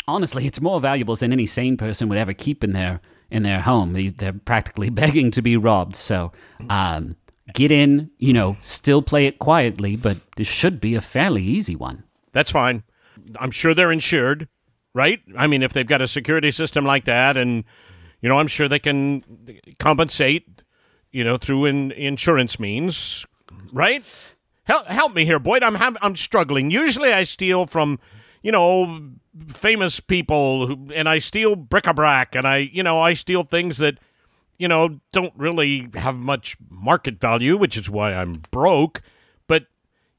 Speaker 2: honestly, it's more valuables than any sane person would ever keep in their in their home. They, they're practically begging to be robbed. So um, get in, you know, still play it quietly, but this should be a fairly easy one.
Speaker 4: That's fine. I'm sure they're insured, right? I mean, if they've got a security system like that, and you know, I'm sure they can compensate, you know, through in, insurance means, right? Help, help me here, Boyd. I'm I'm struggling. Usually, I steal from, you know, famous people, who, and I steal bric-a-brac, and I, you know, I steal things that, you know, don't really have much market value, which is why I'm broke. But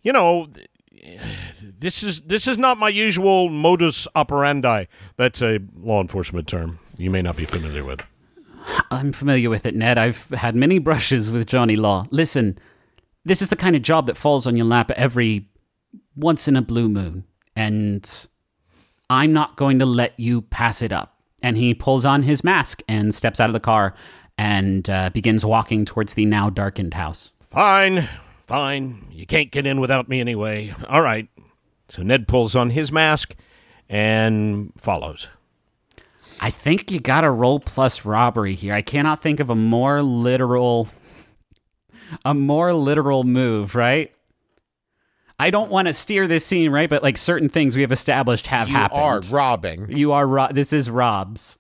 Speaker 4: you know, this is this is not my usual modus operandi. That's a law enforcement term you may not be familiar with.
Speaker 2: I'm familiar with it, Ned. I've had many brushes with Johnny Law. Listen, this is the kind of job that falls on your lap every once in a blue moon, and I'm not going to let you pass it up. And he pulls on his mask and steps out of the car and uh, begins walking towards the now darkened house.
Speaker 4: Fine, fine. You can't get in without me anyway. All right. So Ned pulls on his mask and follows.
Speaker 2: I think you got to roll plus robbery here. I cannot think of a more literal, a more literal move, right? I don't want to steer this scene, right? But like certain things we have established have
Speaker 3: You
Speaker 2: happened.
Speaker 3: You are robbing.
Speaker 2: You are. Ro- this is Rob's.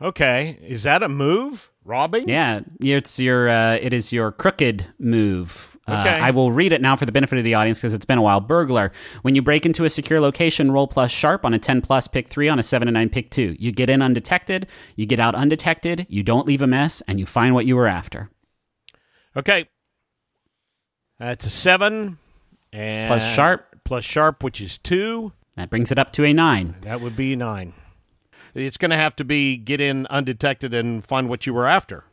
Speaker 4: Okay, is that a move? Robbing?
Speaker 2: Yeah, it's your. Uh, it is your crooked move. Uh, I will read it now for the benefit of the audience because it's been a while. Burglar. When you break into a secure location, roll plus sharp on a 10 plus, pick three on a 7 and 9, pick two. You get in undetected, you get out undetected, you don't leave a mess, and you find what you were after.
Speaker 4: Okay. That's a seven. And
Speaker 2: Plus sharp.
Speaker 4: Plus sharp, which is two.
Speaker 2: That brings it up to a 9.
Speaker 4: That would be nine. It's going to have to be get in undetected and find what you were after.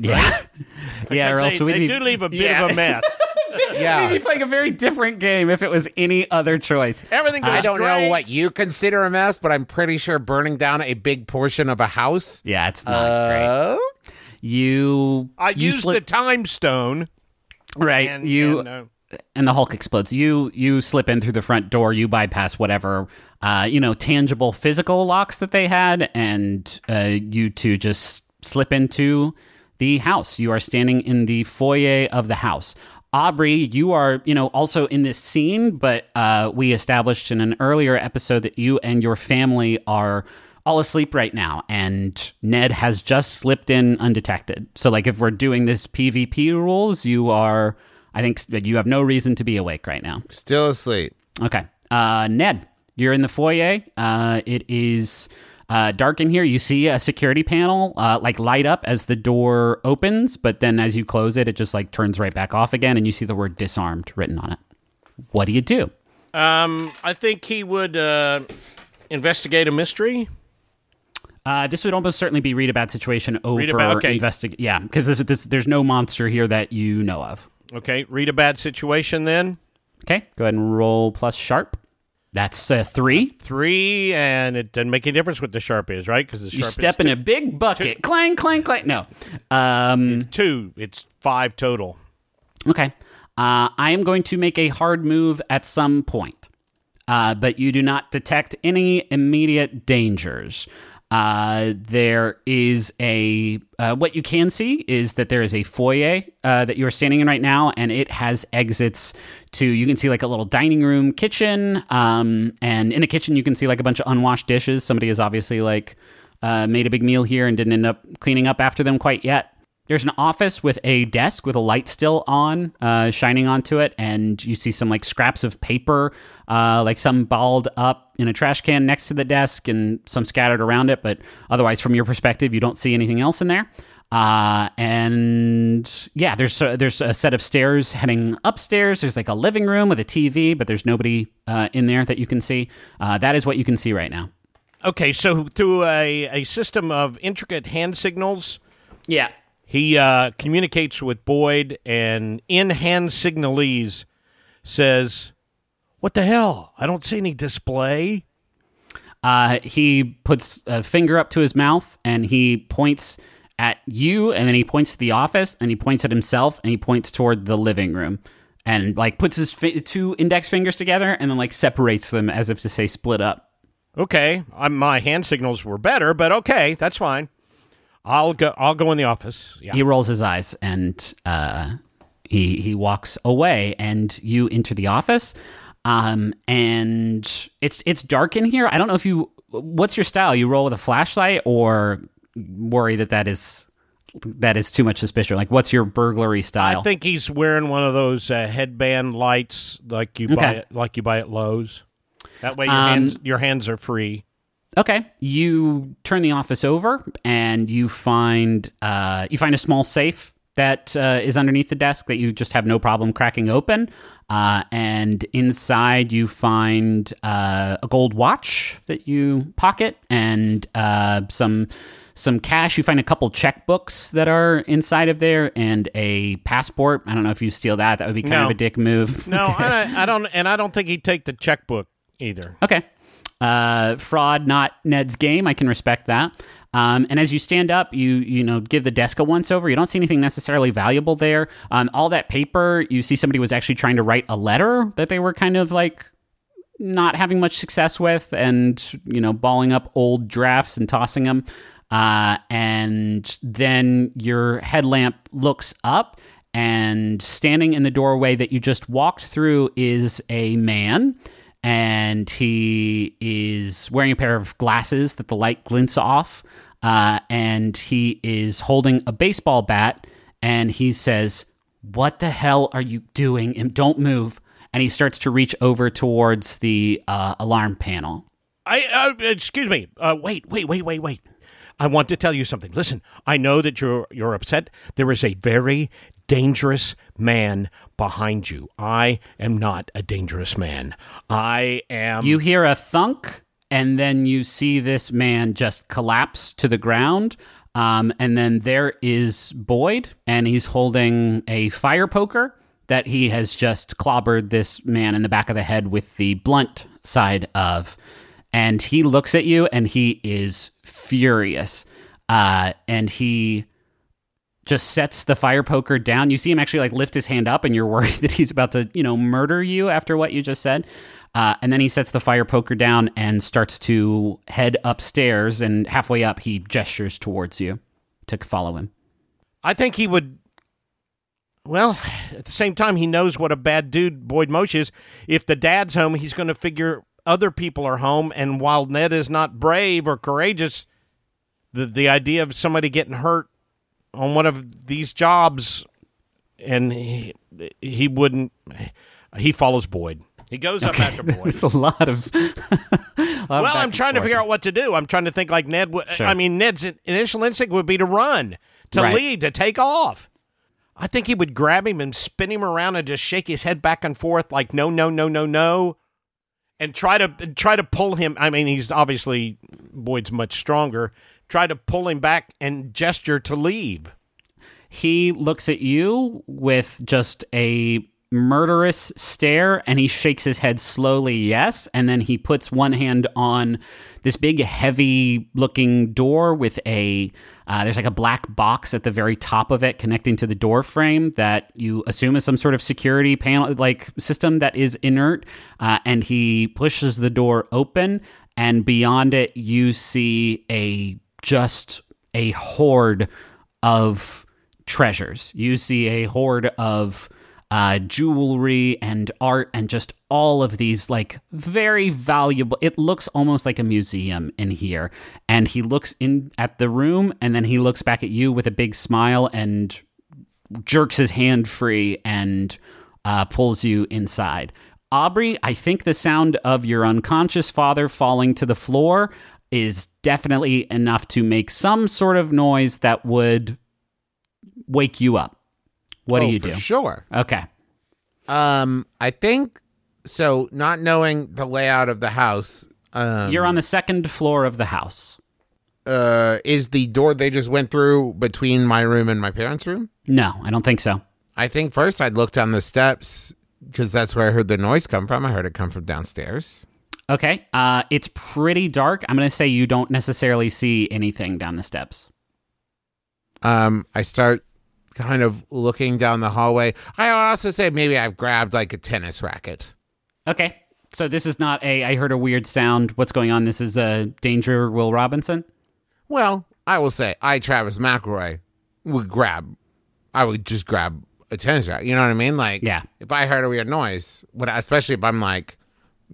Speaker 2: Yeah. yeah, or else
Speaker 4: a-
Speaker 2: we'd
Speaker 4: they
Speaker 2: be,
Speaker 4: do leave a bit
Speaker 2: Yeah.
Speaker 4: of a mess.
Speaker 3: yeah, we'd
Speaker 2: be playing a very different game if it was any other choice.
Speaker 4: Everything goes
Speaker 3: I don't know what you consider a mess, but I'm pretty sure burning down a big portion of a house.
Speaker 2: Yeah, it's not great.
Speaker 3: Uh,
Speaker 2: You.
Speaker 4: I
Speaker 2: you
Speaker 4: used
Speaker 2: slip-
Speaker 4: the time stone.
Speaker 2: Right.
Speaker 4: And,
Speaker 2: you.
Speaker 4: and, uh,
Speaker 2: and the Hulk explodes. You you slip in through the front door. You bypass whatever uh, you know tangible physical locks that they had, and uh, you two just slip into the house. You are standing in the foyer of the house. Aubrey, you are you know also in this scene, but uh, we established in an earlier episode that you and your family are all asleep right now, and Ned has just slipped in undetected. So like if we're doing this PvP rules, you are. I think you have no reason to be awake right now.
Speaker 3: still asleep.
Speaker 2: Okay. Uh, Ned, you're in the foyer. Uh, it is uh, dark in here. You see a security panel uh, like light up as the door opens, but then as you close it, it just like turns right back off again, and you see the word disarmed written on it. What do you do?
Speaker 4: um, I think he would uh, investigate a mystery.
Speaker 2: Uh, this would almost certainly be read about situation over
Speaker 4: about- okay.
Speaker 2: investigate. Yeah, because this, this, there's no monster here that you know of.
Speaker 4: Okay, read a bad situation then.
Speaker 2: Okay, go ahead and roll plus sharp. That's uh, three.
Speaker 4: Three, and it doesn't make any difference what the sharp is, right? Because the sharp
Speaker 2: You step in
Speaker 4: is
Speaker 2: a big bucket. Clang, clang, clang. No. Um,
Speaker 4: two. It's five total.
Speaker 2: Okay. Uh, I am going to make a hard move at some point, uh, but you do not detect any immediate dangers. Uh, there is a uh, what you can see is that there is a foyer uh, that you are standing in right now, and it has exits to. You can see like a little dining room, kitchen, um, and in the kitchen you can see like a bunch of unwashed dishes. Somebody has obviously like uh, made a big meal here and didn't end up cleaning up after them quite yet. There's an office with a desk with a light still on, uh, shining onto it, and you see some like scraps of paper, uh, like some balled up in a trash can next to the desk, and some scattered around it. But otherwise, from your perspective, you don't see anything else in there. Uh, and yeah, there's a, there's a set of stairs heading upstairs. There's like a living room with a TV, but there's nobody uh, in there that you can see. Uh, that is what you can see right now.
Speaker 4: Okay, so through a, a system of intricate hand signals,
Speaker 2: Yeah.
Speaker 4: He uh, communicates with Boyd and in hand signalese says, What the hell? I don't see any display.
Speaker 2: Uh, he puts a finger up to his mouth and he points at you, and then he points to the office, and he points at himself, and he points toward the living room, and like puts his fi- two index fingers together, and then like separates them as if to say split up.
Speaker 4: Okay, my hand signals were better, but okay, that's fine. I'll go. I'll go in the office. Yeah.
Speaker 2: He rolls his eyes and uh, he he walks away, and you enter the office. Um, and it's it's dark in here. I don't know if you. What's your style? You roll with a flashlight, or worry that that is that is too much suspicion. Like, what's your burglary style?
Speaker 4: I think he's wearing one of those uh, headband lights like you buy
Speaker 2: Okay.
Speaker 4: it, like you buy at Lowe's. That way your
Speaker 2: Um,
Speaker 4: hands your hands are free.
Speaker 2: Okay, you turn the office over and you find uh, you find a small safe that uh, is underneath the desk that you just have no problem cracking open. Uh, and inside you find uh, a gold watch that you pocket and uh, some some cash. You find a couple checkbooks that are inside of there and a passport. I don't know if you steal that. That would be kind
Speaker 4: No.
Speaker 2: of a dick move.
Speaker 4: No, I, I don't, and I don't think he'd take the checkbook either.
Speaker 2: Okay. Uh, fraud, not Ned's game. I can respect that. Um, and as you stand up, you you know give the desk a once over. You don't see anything necessarily valuable there. Um, all that paper, you see somebody was actually trying to write a letter that they were kind of like not having much success with, and you know balling up old drafts and tossing them. Uh, and then your headlamp looks up, and standing in the doorway that you just walked through is a man and he is wearing a pair of glasses that the light glints off. Uh, and he is holding a baseball bat, and he says, "What the hell are you doing? And don't move." And he starts to reach over towards the uh, alarm panel.
Speaker 4: I uh, excuse me. Uh, wait, wait, wait, wait, wait. I want to tell you something. Listen, I know that you're you're upset. There is a very dangerous man behind you. I am not a dangerous man. I am.
Speaker 2: You hear a thunk, and then you see this man just collapse to the ground. Um, and then there is Boyd, and he's holding a fire poker that he has just clobbered this man in the back of the head with the blunt side of. And he looks at you, and he is furious. Uh, and he just sets the fire poker down. You see him actually like lift his hand up, and you're worried that he's about to, you know, murder you after what you just said. Uh, and then he sets the fire poker down and starts to head upstairs. And halfway up, he gestures towards you to follow him.
Speaker 4: I think he would. Well, at the same time, he knows what a bad dude Boyd Moshe is. If the dad's home, he's going to figure other people are home. And while Ned is not brave or courageous, the the idea of somebody getting hurt on one of these jobs, and he, he wouldn't. He follows Boyd. He goes up after Boyd.
Speaker 2: It's a lot of. a lot
Speaker 4: Well,
Speaker 2: back
Speaker 4: I'm trying to figure out what to do. I'm trying to think like Ned would.
Speaker 2: Sure.
Speaker 4: I mean, Ned's initial instinct would be to run, to
Speaker 2: Right.
Speaker 4: lead, to take off. I think he would grab him and spin him around and just shake his head back and forth like no, no, no, no, no, and try to try to pull him. I mean, he's obviously Boyd's much stronger. Try to pull him back and gesture to leave.
Speaker 2: He looks at you with just a murderous stare and he shakes his head slowly, yes. And then he puts one hand on this big, heavy looking door with a. Uh, there's like a black box at the very top of it connecting to the door frame that you assume is some sort of security panel like system that is inert. Uh, and he pushes the door open, and beyond it, you see a just a horde of treasures. You see a horde of uh, jewelry and art and just all of these like very valuable. It looks almost like a museum in here. And he looks in at the room and then he looks back at you with a big smile and jerks his hand free and uh, pulls you inside. Aubrey, I think the sound of your unconscious father falling to the floor is definitely enough to make some sort of noise that would wake you up. What
Speaker 3: Oh,
Speaker 2: do you
Speaker 3: for
Speaker 2: do?
Speaker 3: Sure.
Speaker 2: Okay.
Speaker 3: Um, I think so. Not knowing the layout of the house, um,
Speaker 2: You're on the second floor of the house.
Speaker 3: uh, is the door they just went through between my room and my parents' room?
Speaker 2: No, I don't think so.
Speaker 3: I think first I'd look down the steps because that's where I heard the noise come from. I heard it come from downstairs.
Speaker 2: Okay. Uh, it's pretty dark. I'm going to say you don't necessarily see anything down the steps.
Speaker 3: Um, I start kind of looking down the hallway. I also say maybe I've grabbed like a tennis racket.
Speaker 2: Okay. So this is not a. I heard a weird sound. What's going on? This is a danger. Will Robinson.
Speaker 3: Well, I will say I, Travis McElroy, would grab. I would just grab a tennis racket. You know what I mean? Like,
Speaker 2: Yeah.
Speaker 3: If I heard a weird noise, what, especially if I'm like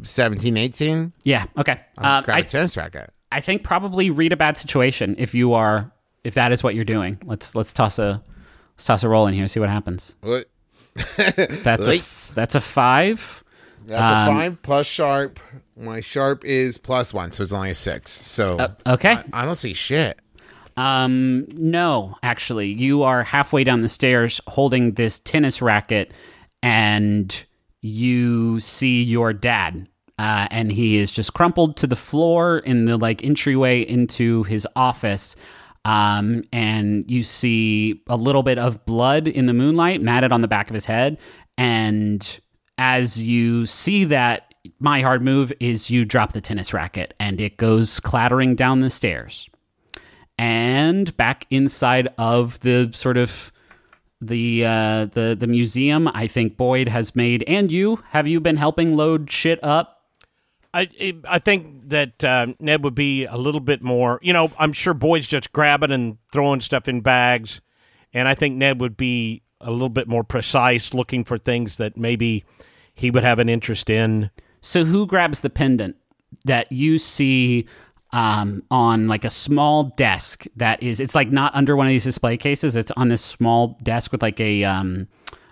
Speaker 3: 17, 18,
Speaker 2: Yeah. Okay. Um,
Speaker 3: grab
Speaker 2: I
Speaker 3: a tennis racket.
Speaker 2: I think probably read a bad situation if you are if that is what you're doing. Let's let's toss a let's toss a roll in here. See what happens.
Speaker 3: What?
Speaker 2: That's a that's a five.
Speaker 3: That's
Speaker 2: Um,
Speaker 3: a five plus sharp. My sharp is plus one, so it's only a six. So
Speaker 2: Uh, Okay.
Speaker 3: I don't see shit.
Speaker 2: Um, no, actually, you are halfway down the stairs holding this tennis racket, and you see your dad. Uh, and he is just crumpled to the floor in the like entryway into his office. Um, and you see a little bit of blood in the moonlight matted on the back of his head. And as you see that, my hard move is you drop the tennis racket and it goes clattering down the stairs and back inside of the sort of the uh, the the museum. I think Boyd has made, and you have you been helping load shit up?
Speaker 4: I I think that uh, Ned would be a little bit more. You know, I'm sure Boyd's just grabbing and throwing stuff in bags, and I think Ned would be a little bit more precise, looking for things that maybe he would have an interest in.
Speaker 2: So who grabs the pendant that you see um, on like a small desk that is? It's like not under one of these display cases. It's on this small desk with like a um,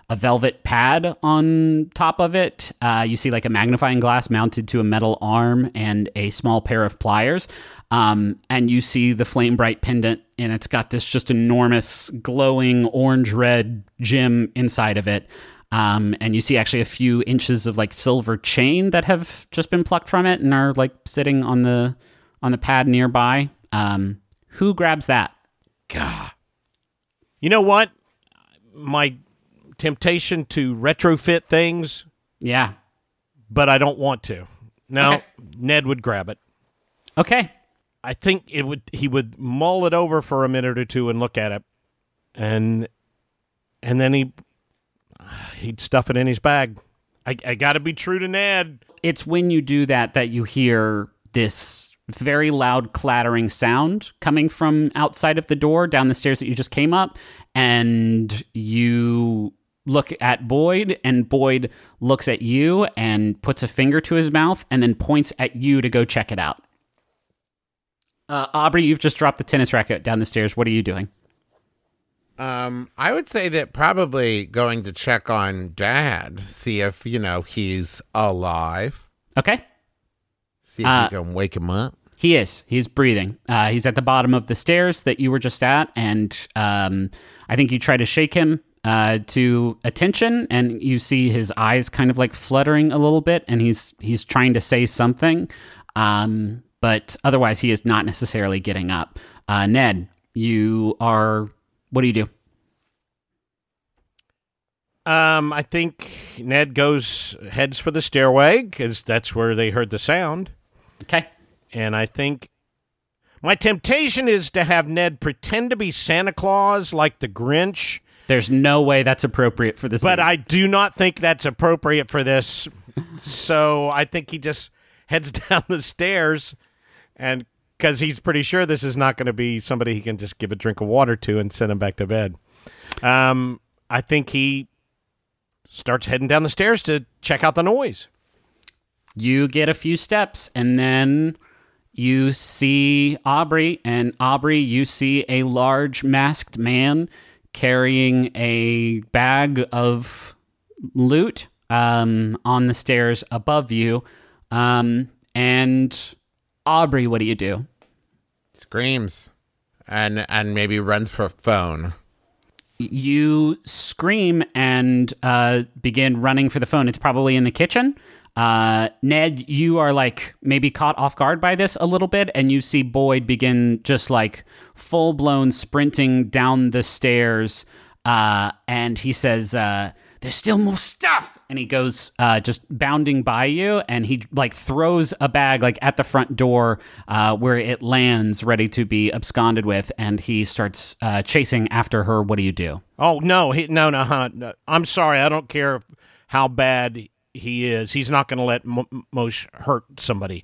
Speaker 2: a velvet pad on top of it. Uh, you see like a magnifying glass mounted to a metal arm and a small pair of pliers. Um, and you see the flame bright pendant, and it's got this just enormous glowing orange red gem inside of it. Um, and you see actually a few inches of like silver chain that have just been plucked from it and are like sitting on the on the pad nearby. Um, who grabs that? God.
Speaker 4: You know what? My temptation to retrofit things,
Speaker 2: Yeah.
Speaker 4: but I don't want to. No,
Speaker 2: Okay.
Speaker 4: Ned would grab it.
Speaker 2: Okay.
Speaker 4: I think it would he would mull it over for a minute or two and look at it, and and then he he'd stuff it in his bag. I, I got to be true to Ned.
Speaker 2: It's when you do that that you hear this very loud clattering sound coming from outside of the door down the stairs that you just came up and you look at Boyd and Boyd looks at you and puts a finger to his mouth and then points at you to go check it out. Uh, Aubrey, you've just dropped the tennis racket down the stairs. What are you doing?
Speaker 3: Um, I would say that probably going to check on Dad, see if you know he's alive,
Speaker 2: Okay.
Speaker 3: See if
Speaker 2: Uh,
Speaker 3: you can wake him up.
Speaker 2: He is. He's breathing. Uh, he's at the bottom of the stairs that you were just at, and um, I think you try to shake him uh, to attention, and you see his eyes kind of like fluttering a little bit, and he's he's trying to say something, um, but otherwise he is not necessarily getting up. Uh, Ned, you are. What do you do?
Speaker 4: Um, I think Ned goes heads for the stairway because that's where they heard the sound,
Speaker 2: Okay.
Speaker 4: and I think my temptation is to have Ned pretend to be Santa Claus like the Grinch.
Speaker 2: There's no way that's appropriate for this.
Speaker 4: But. I do not think that's appropriate for this. so I think he just heads down the stairs and because he's pretty sure this is not going to be somebody he can just give a drink of water to and send him back to bed. Um, I think he starts heading down the stairs to check out the noise.
Speaker 2: You get a few steps, and then you see Aubrey, and Aubrey, you see a large masked man carrying a bag of loot um, on the stairs above you. Um, and Aubrey, what do you do?
Speaker 3: Screams. And and maybe runs for a phone.
Speaker 2: you scream and uh, begin running for the phone. It's probably in the kitchen. Uh, Ned, you are like maybe caught off guard by this a little bit, and you see Boyd begin just like full blown sprinting down the stairs. Uh, and he says, uh, There's still more stuff. And he goes uh, just bounding by you, and he like throws a bag like at the front door uh, where it lands, ready to be absconded with. And he starts uh, chasing after her. What do you do?
Speaker 4: Oh no, he, no, no, huh, no. I'm sorry. I don't care how bad he is. He's not going to let Mo- Moshe hurt somebody.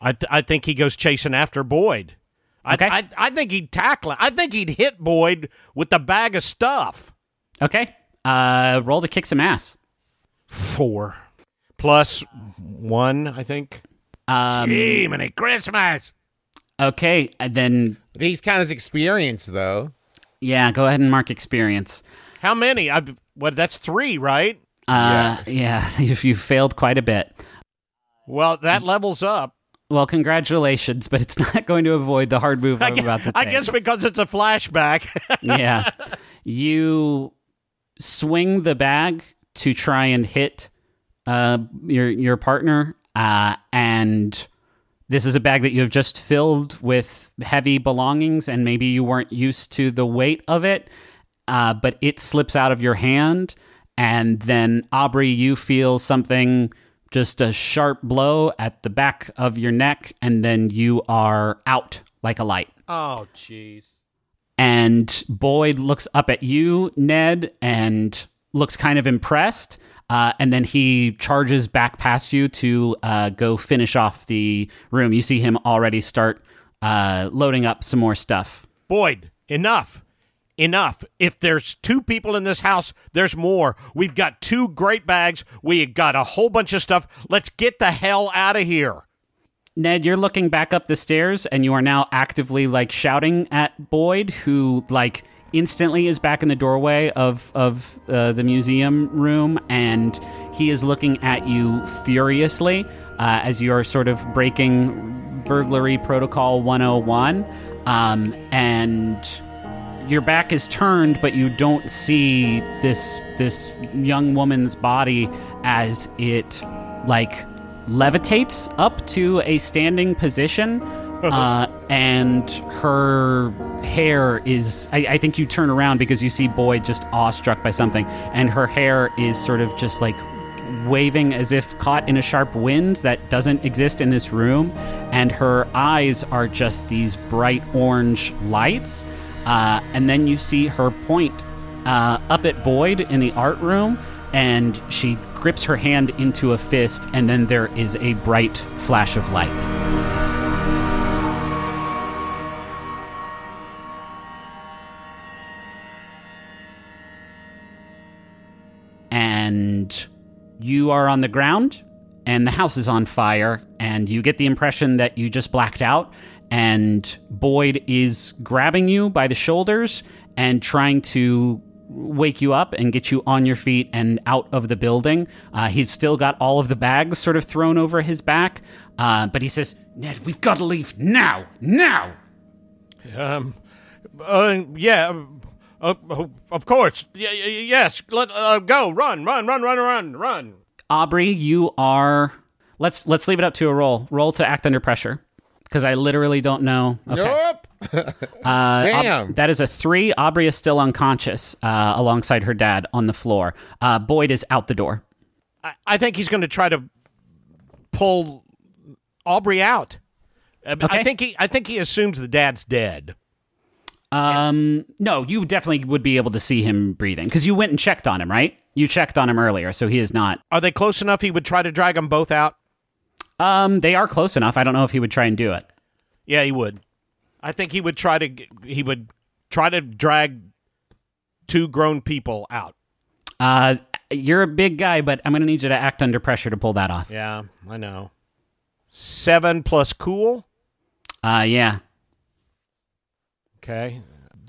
Speaker 4: I, th- I think he goes chasing after Boyd. I,
Speaker 2: Okay.
Speaker 4: I, I think he'd tackle it. I think he'd hit Boyd with the bag of stuff.
Speaker 2: Okay. Uh, roll to kick some ass.
Speaker 4: Four plus one, I think.
Speaker 2: Um,
Speaker 4: Gee, many Christmas.
Speaker 2: okay. And then,
Speaker 3: He's kind of experienced though.
Speaker 2: yeah, go ahead and mark experience.
Speaker 4: How many? I've what? That's three, right?
Speaker 2: Uh, yeah, you, you failed quite a bit.
Speaker 4: Well, that levels up.
Speaker 2: Well, congratulations, but it's not going to avoid the hard move
Speaker 4: I
Speaker 2: I'm
Speaker 4: guess,
Speaker 2: about to take.
Speaker 4: I guess because it's a flashback.
Speaker 2: yeah. You swing the bag to try and hit uh, your your partner, uh, and this is a bag that you have just filled with heavy belongings, and maybe you weren't used to the weight of it, uh, but it slips out of your hand, and then Aubrey, you feel something. Just a sharp blow at the back of your neck, and then you are out like a light.
Speaker 4: oh, jeez.
Speaker 2: And Boyd looks up at you, Ned, and looks kind of impressed. Uh, and then he charges back past you to uh, go finish off the room. You see him already start uh, loading up some more stuff.
Speaker 4: Boyd, enough. Enough. If there's two people in this house, there's more. We've got two great bags. We got a whole bunch of stuff. Let's get the hell out of here.
Speaker 2: Ned, you're looking back up the stairs, and you are now actively like shouting at Boyd, who like instantly is back in the doorway of of uh, the museum room, and he is looking at you furiously uh, as you are sort of breaking burglary protocol 101, um, and your back is turned, but you don't see this this young woman's body as it like levitates up to a standing position, uh, and her hair is. I, I think you turn around because you see Boyd just awestruck by something, and her hair is sort of just like waving as if caught in a sharp wind that doesn't exist in this room, and her eyes are just these bright orange lights. Uh, and then you see her point uh, up at Boyd in the art room, and she grips her hand into a fist, and then there is a bright flash of light. And you are on the ground, and the house is on fire, and you get the impression that you just blacked out, and Boyd is grabbing you by the shoulders and trying to wake you up and get you on your feet and out of the building. Uh, he's still got all of the bags sort of thrown over his back, uh, but he says, Ned, we've got to leave now, now.
Speaker 4: Um, uh, yeah, uh, uh, of course. Y- y- yes, let uh, go. Run, run, run, run, run, run.
Speaker 2: Aubrey, you are. Let's let's leave it up to a roll. Roll to act under pressure, because I literally don't know. Okay.
Speaker 3: Nope.
Speaker 2: Uh,
Speaker 3: Damn.
Speaker 2: Aub- that is a three. Aubrey is still unconscious uh, alongside her dad on the floor. Uh, Boyd is out the door.
Speaker 4: I, I think he's going to try to pull Aubrey out. Uh,
Speaker 2: Okay.
Speaker 4: I think he. I think he assumes the dad's dead.
Speaker 2: Um, no, you definitely would be able to see him breathing because you went and checked on him, right? You checked on him earlier, so he is not.
Speaker 4: Are they close enough? He would try to drag them both out.
Speaker 2: Um, they are close enough. I don't know if he would try and do it.
Speaker 4: Yeah, he would. I think he would try to. He would try to drag two grown people out.
Speaker 2: Uh, you're a big guy, but I'm going to need you to act under pressure to pull that off.
Speaker 4: Yeah, I know. Seven plus cool.
Speaker 2: Uh, yeah.
Speaker 4: Okay.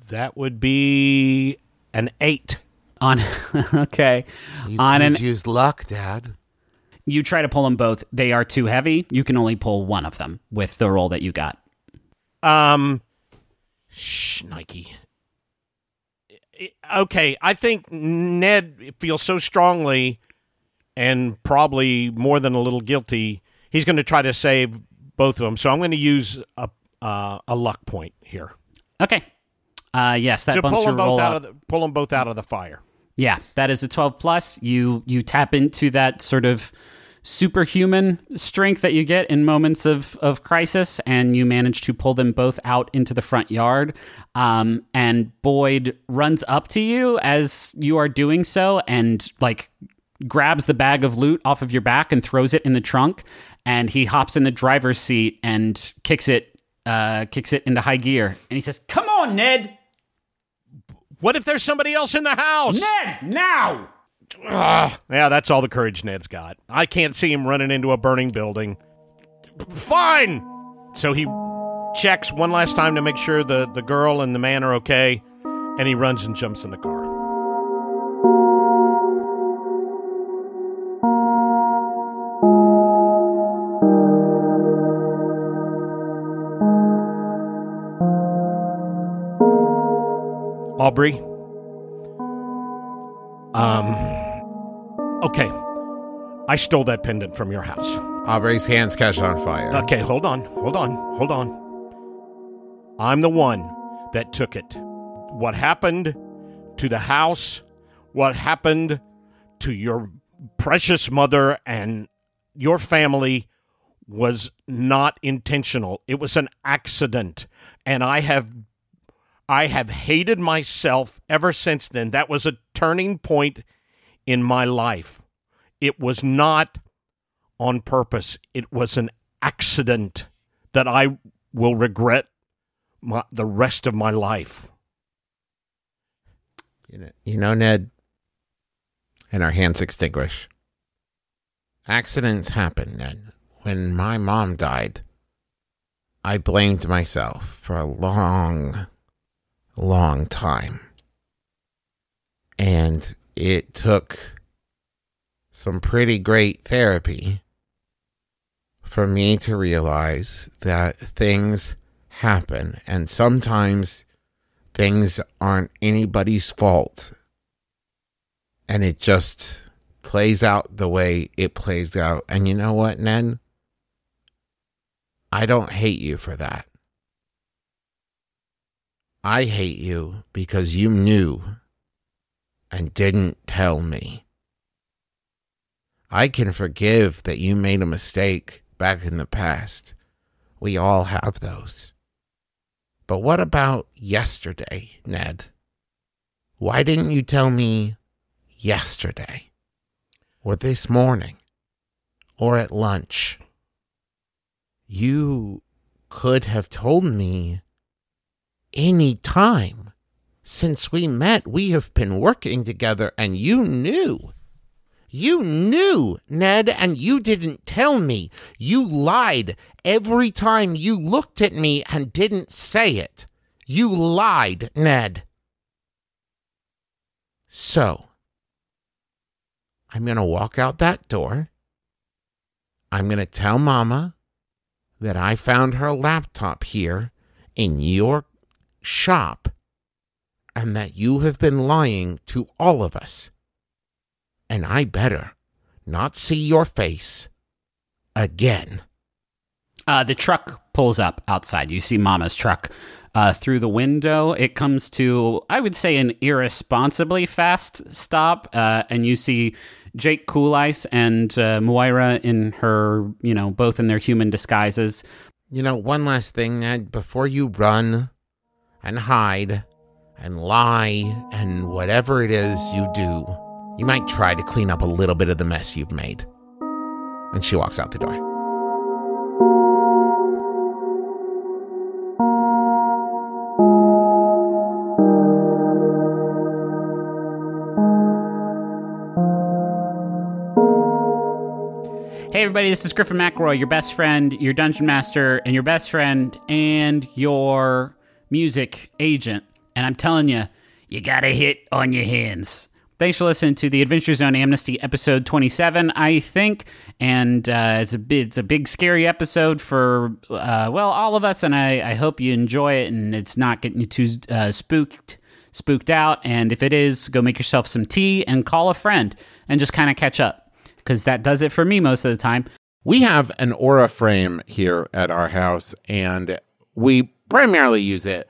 Speaker 4: That would be an eight.
Speaker 2: On okay.
Speaker 3: You
Speaker 2: On an
Speaker 3: use luck, Dad.
Speaker 2: You try to pull them both. They are too heavy. You can only pull one of them with the roll that you got.
Speaker 4: Um, shh, Nike. Okay, I think Ned feels so strongly and probably more than a little guilty. He's going to try to save both of them. So I'm going to use a uh, a luck point here.
Speaker 2: Okay. Uh, yes, that
Speaker 4: to
Speaker 2: bumps
Speaker 4: pull them both
Speaker 2: roll
Speaker 4: out
Speaker 2: up.
Speaker 4: of the, pull them both out of the fire.
Speaker 2: Yeah, that is a 12 plus. You you tap into that sort of superhuman strength that you get in moments of, of crisis, and you manage to pull them both out into the front yard. Um, and Boyd runs up to you as you are doing so and like grabs the bag of loot off of your back and throws it in the trunk. And he hops in the driver's seat and kicks it uh, kicks it into high gear. And he says, Come on, Ned!
Speaker 4: What if there's somebody else in the house?
Speaker 2: Ned, now!
Speaker 4: Ugh. Yeah, that's all the courage Ned's got. I can't see him running into a burning building. Fine. So he checks one last time to make sure the, the girl and the man are okay, and he runs and jumps in the car. Aubrey. Um. Okay. I stole that pendant from your house.
Speaker 3: Aubrey's hands catch on fire.
Speaker 4: Okay, hold on. Hold on. Hold on. I'm the one that took it. What happened to the house? What happened to your precious mother and your family was not intentional. It was an accident. And I have I have hated myself ever since then. That was a turning point in my life. It was not on purpose. It was an accident that I will regret my, the rest of my life.
Speaker 3: You know, you know, Ned, and our hands extinguish. Accidents happen, Ned. When my mom died, I blamed myself for a long, long time. And it took some pretty great therapy for me to realize that things happen. And sometimes things aren't anybody's fault. And it just plays out the way it plays out. And you know what Ned I don't hate you for that. I hate you because you knew and didn't tell me I can forgive that you made a mistake back in the past we all have those but what about yesterday, Ned? Why didn't you tell me yesterday? Or this morning? Or at lunch? You could have told me any time. Since we met, we have been working together, and you knew. You knew, Ned, and you didn't tell me. You lied every time you looked at me and didn't say it. You lied, Ned. So, I'm going to walk out that door. I'm going to tell Mama that I found her laptop here in your shop and that you have been lying to all of us and I better not see your face again.
Speaker 2: Uh, the truck pulls up outside. You see Mama's truck uh, through the window. It comes to, I would say, an irresponsibly fast stop, uh, and you see Jake Culhane and uh, Moira in her, you know, both in their human disguises.
Speaker 3: You know, one last thing, Ned, before you run and hide and lie and whatever it is you do, you might try to clean up a little bit of the mess you've made. And she walks out the door.
Speaker 2: Hey, everybody, this is Griffin McElroy, your best friend, your dungeon master, and your best friend, and your music agent. And I'm telling you, you got to hit on your hands. Thanks for listening to the Adventure Zone Amnesty episode 27, I think, and uh, it's a big, it's a big scary episode for uh, well all of us, and I, I hope you enjoy it and it's not getting you too uh, spooked spooked out. And if it is, go make yourself some tea and call a friend and just kind of catch up because that does it for me most of the time.
Speaker 3: We have an aura frame here at our house, and we primarily use it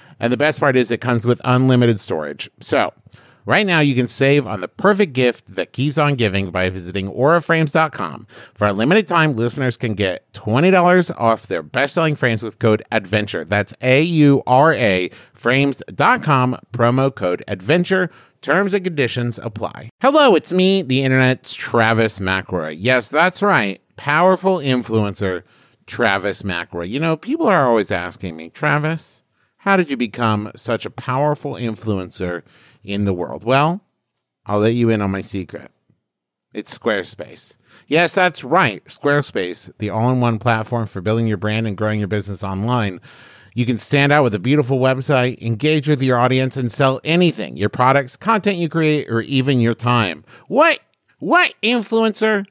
Speaker 3: And the best part is it comes with unlimited storage. So, right now you can save on the perfect gift that keeps on giving by visiting auraframes.com. For a limited time, listeners can get $20 off their best-selling frames with code ADVENTURE. That's A U R A frames.com promo code ADVENTURE. Terms and conditions apply. Hello, it's me, the internet's Travis McElroy. Yes, that's right. Powerful influencer Travis McElroy. You know, people are always asking me, Travis, how did you become such a powerful influencer in the world? Well, I'll let you in on my secret. It's Squarespace. Yes, that's right. Squarespace, the all in one platform for building your brand and growing your business online. You can stand out with a beautiful website, engage with your audience, and sell anything your products, content you create, or even your time. What? What influencer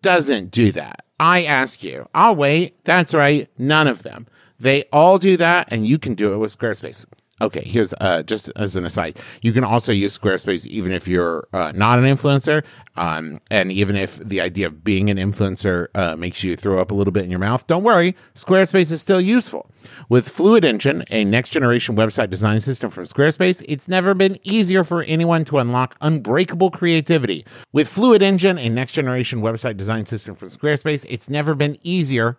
Speaker 3: doesn't do that? I ask you. I'll wait. That's right. None of them. They all do that, and you can do it with Squarespace. Okay, here's uh, just as an aside. You can also use Squarespace even if you're uh, not an influencer, um, and even if the idea of being an influencer uh, makes you throw up a little bit in your mouth. Don't worry, Squarespace is still useful. With Fluid Engine, a next generation website design system from Squarespace, it's never been easier for anyone to unlock unbreakable creativity. With Fluid Engine, a next generation website design system from Squarespace, it's never been easier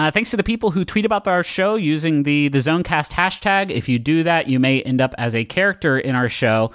Speaker 2: Uh, thanks to the people who tweet about our show using the the Zonecast hashtag. If you do that, you may end up as a character in our show.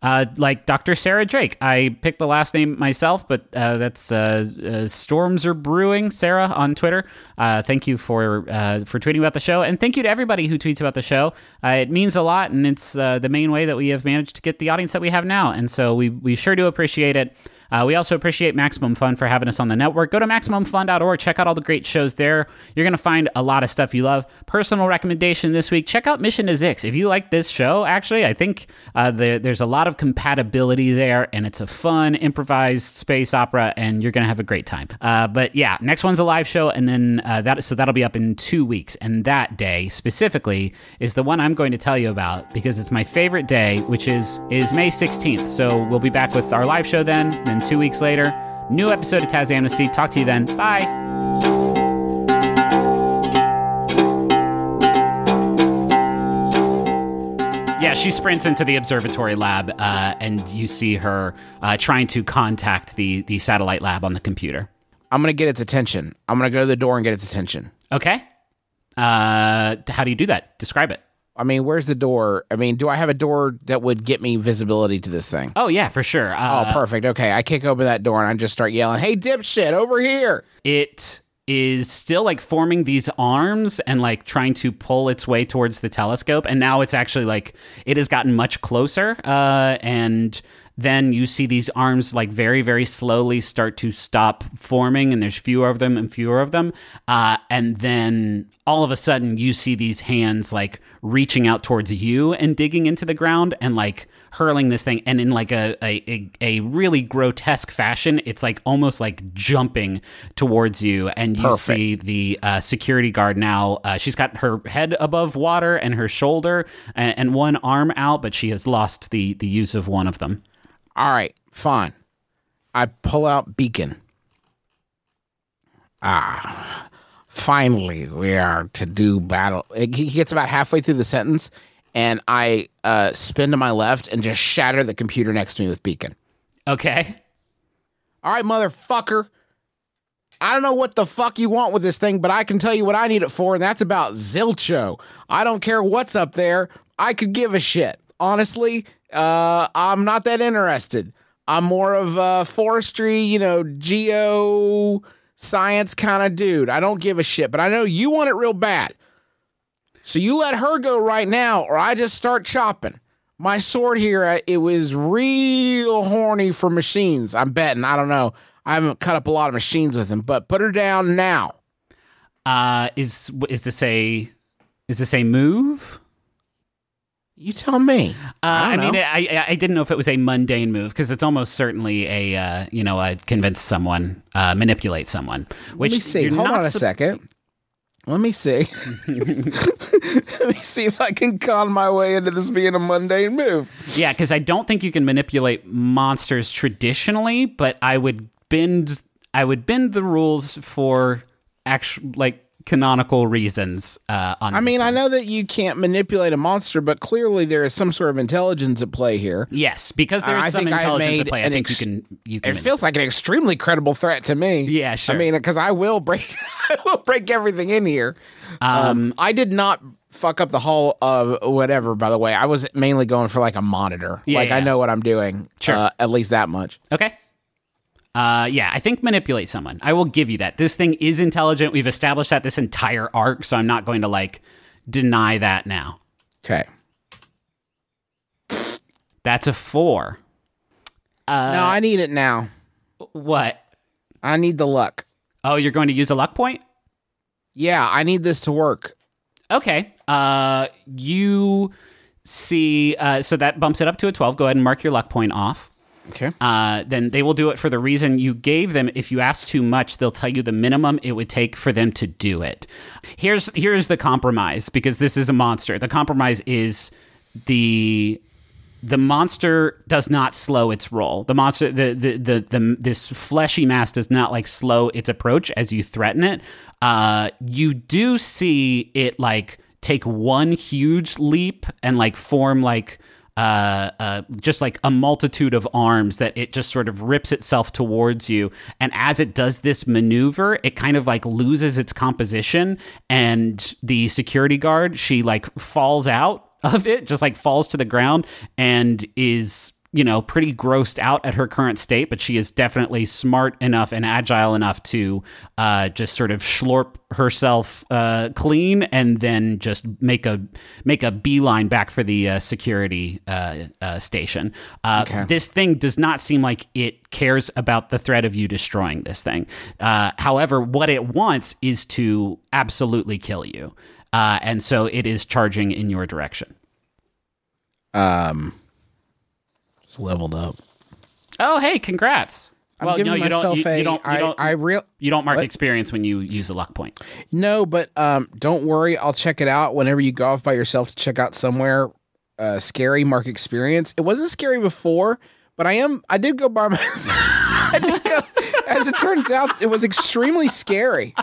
Speaker 2: Uh, like Dr. Sarah Drake. I picked the last name myself, but uh, that's uh, uh Storms Are Brewing, Sarah on Twitter. Uh, thank you for uh, for tweeting about the show, and thank you to everybody who tweets about the show. it means a lot, and it's the main way that we have managed to get the audience that we have now, and so we we sure do appreciate it. Uh, we also appreciate Maximum Fun for having us on the network. Go to MaximumFun.org. Check out all the great shows there. You're going to find a lot of stuff you love. Personal recommendation this week check out Mission to Zix. If you like this show, actually, I think uh, there, there's a lot of compatibility there, and it's a fun, improvised space opera, and you're going to have a great time. Uh, but yeah, next one's a live show, and then uh, that so that'll be up in two weeks. And that day specifically is the one I'm going to tell you about because it's my favorite day, which is is May 16th. So we'll be back with our live show then. Then two weeks later, new episode of Taz Amnesty. Talk to you then. Bye. Yeah, she sprints into the observatory lab, uh, and you see her uh, trying to contact the the satellite lab on the computer.
Speaker 7: I'm gonna get its attention. I'm gonna go to the door and get its attention.
Speaker 2: Okay. Uh, how do you do that? Describe it.
Speaker 7: I mean, where's the door? I mean, do I have a door that would get me visibility to this thing?
Speaker 2: Oh yeah, for sure. Uh,
Speaker 7: oh, perfect. Okay, I kick open that door and I just start yelling, "Hey, dipshit, over here!"
Speaker 2: it is still like forming these arms and like trying to pull its way towards the telescope and now it's actually like it has gotten much closer uh, and then you see these arms like very very slowly start to stop forming and there's fewer of them and fewer of them. Uh, and then all of a sudden you see these hands like reaching out towards you and digging into the ground and like hurling this thing. And in like a a, a really grotesque fashion it's like almost like jumping towards you. And you
Speaker 7: Perfect.
Speaker 2: see the uh, security guard now uh, she's got her head above water and her shoulder and, and one arm out but she has lost the the use of one of them
Speaker 7: All right, fine. I pull out beacon. Ah, finally, we are to do battle. He gets about halfway through the sentence, and I uh, spin to my left and just shatter the computer next to me with beacon.
Speaker 2: okay
Speaker 7: All right, motherfucker. I don't know what the fuck you want with this thing, but I can tell you what I need it for, and that's about Zilcho. I don't care what's up there. I could give a shit. Honestly, uh, I'm not that interested. I'm more of a forestry, you know, geo science kind of dude. I don't give a shit, but I know you want it real bad. So you let her go right now, or I just start chopping. My sword here, uh, it was real horny for machines. I'm betting. I don't know. I haven't cut up a lot of machines with him, but put her down now.
Speaker 2: uh is is this a is this a move
Speaker 7: You tell me.
Speaker 2: Uh, I,
Speaker 7: don't
Speaker 2: mean. I, I I didn't know if it was a mundane move because it's almost certainly a uh, you know a convince someone, uh, manipulate someone. Which
Speaker 7: Let me see. Hold on a
Speaker 2: sup-
Speaker 7: second. Let me see. Let me see if I can con my way into this being a mundane move.
Speaker 2: Yeah, because I don't think you can manipulate monsters traditionally, but I would bend I would bend the rules for actual like canonical reasons. Uh, on
Speaker 7: I mean, I know that you can't manipulate a monster, but clearly there is some sort of intelligence at play here.
Speaker 2: Yes, because there's
Speaker 7: I
Speaker 2: some intelligence at play. I think
Speaker 7: ex-
Speaker 2: you can you can.
Speaker 7: It feels like an extremely credible threat to me.
Speaker 2: Yeah, sure.
Speaker 7: I mean, because I will break, I will break everything in here. Um, I did not fuck up the hull of whatever. By the way, I was mainly going for like a monitor.
Speaker 2: Yeah,
Speaker 7: like I know what I'm doing.
Speaker 2: Sure.
Speaker 7: uh, at least that much.
Speaker 2: Okay. Uh, yeah, I think manipulate someone. I will give you that. This thing is intelligent. We've established that this entire arc, so I'm not going to like deny that now.
Speaker 7: Okay.
Speaker 2: That's a four.
Speaker 7: Uh, no, I need it now.
Speaker 2: What?
Speaker 7: I need the luck.
Speaker 2: Oh, you're going to use a luck point?
Speaker 7: Yeah, I need this to work.
Speaker 2: Okay. Uh, you see, uh, so that bumps it up to a 12. Go ahead and mark your luck point off.
Speaker 7: Okay.
Speaker 2: Uh, then they will do it for the reason you gave them. If you ask too much, they'll tell you the minimum it would take for them to do it. Here's here's the compromise because this is a monster. The compromise is the the monster does not slow its roll. The monster, the the the, the this fleshy mass does not like slow its approach as you threaten it. Uh, you do see it like take one huge leap and like form like uh, uh, just like a multitude of arms that it just sort of rips itself towards you. And as it does this maneuver, it kind of like loses its composition. And the security guard, she like falls out of it, just like falls to the ground and is you know, pretty grossed out at her current state, but she is definitely smart enough and agile enough to uh, just sort of slurp herself uh, clean and then just make a make a beeline back for the uh, security uh, uh, station. Uh, This thing does not seem like it cares about the threat of you destroying this thing. Uh, however, what it wants is to absolutely kill you, uh, and so it is charging in your direction.
Speaker 7: Um, just leveled up.
Speaker 2: Oh, hey, congrats!
Speaker 7: I'm
Speaker 2: well,
Speaker 7: giving
Speaker 2: no, you don't.
Speaker 7: myself
Speaker 2: You,
Speaker 7: a.
Speaker 2: you don't. You
Speaker 7: I-
Speaker 2: don't.
Speaker 7: I real.
Speaker 2: you don't mark
Speaker 7: what?
Speaker 2: experience when you use a luck point.
Speaker 7: No, but um, don't worry. I'll check it out whenever you go off by yourself to check out somewhere uh, scary. Mark experience. It wasn't scary before, but I am. I did go by myself. I did go, as it turns out, it was extremely scary.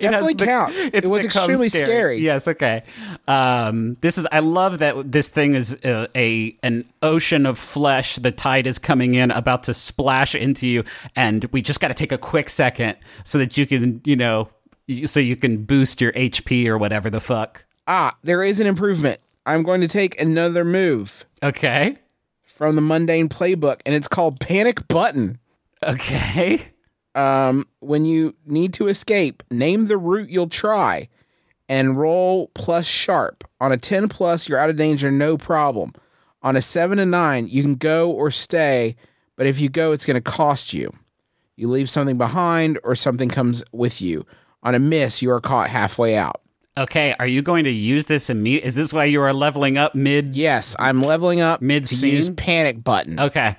Speaker 7: Definitely
Speaker 2: be-
Speaker 7: counts. It was extremely scary.
Speaker 2: Yes. Okay. Um, this is. I love that this thing is a, a an ocean of flesh. The tide is coming in, about to splash into you, and we just got to take a quick second so that you can, you know, so you can boost your HP or whatever the fuck.
Speaker 7: Ah, there is an improvement. I'm going to take another move
Speaker 2: Okay.
Speaker 7: from the mundane playbook, and it's called Panic Button.
Speaker 2: Okay.
Speaker 7: Um, when you need to escape, name the route you'll try and roll plus sharp. On a 10 plus, you're out of danger, no problem. On a 7 to 9, you can go or stay, but if you go, it's going to cost you. You leave something behind or something comes with you. On a miss, you are caught halfway out.
Speaker 2: Okay. Are you going to use this immediate? Is this why you are leveling up mid?
Speaker 7: Yes, I'm leveling up
Speaker 2: Mid-scene?
Speaker 7: use panic button.
Speaker 2: Okay.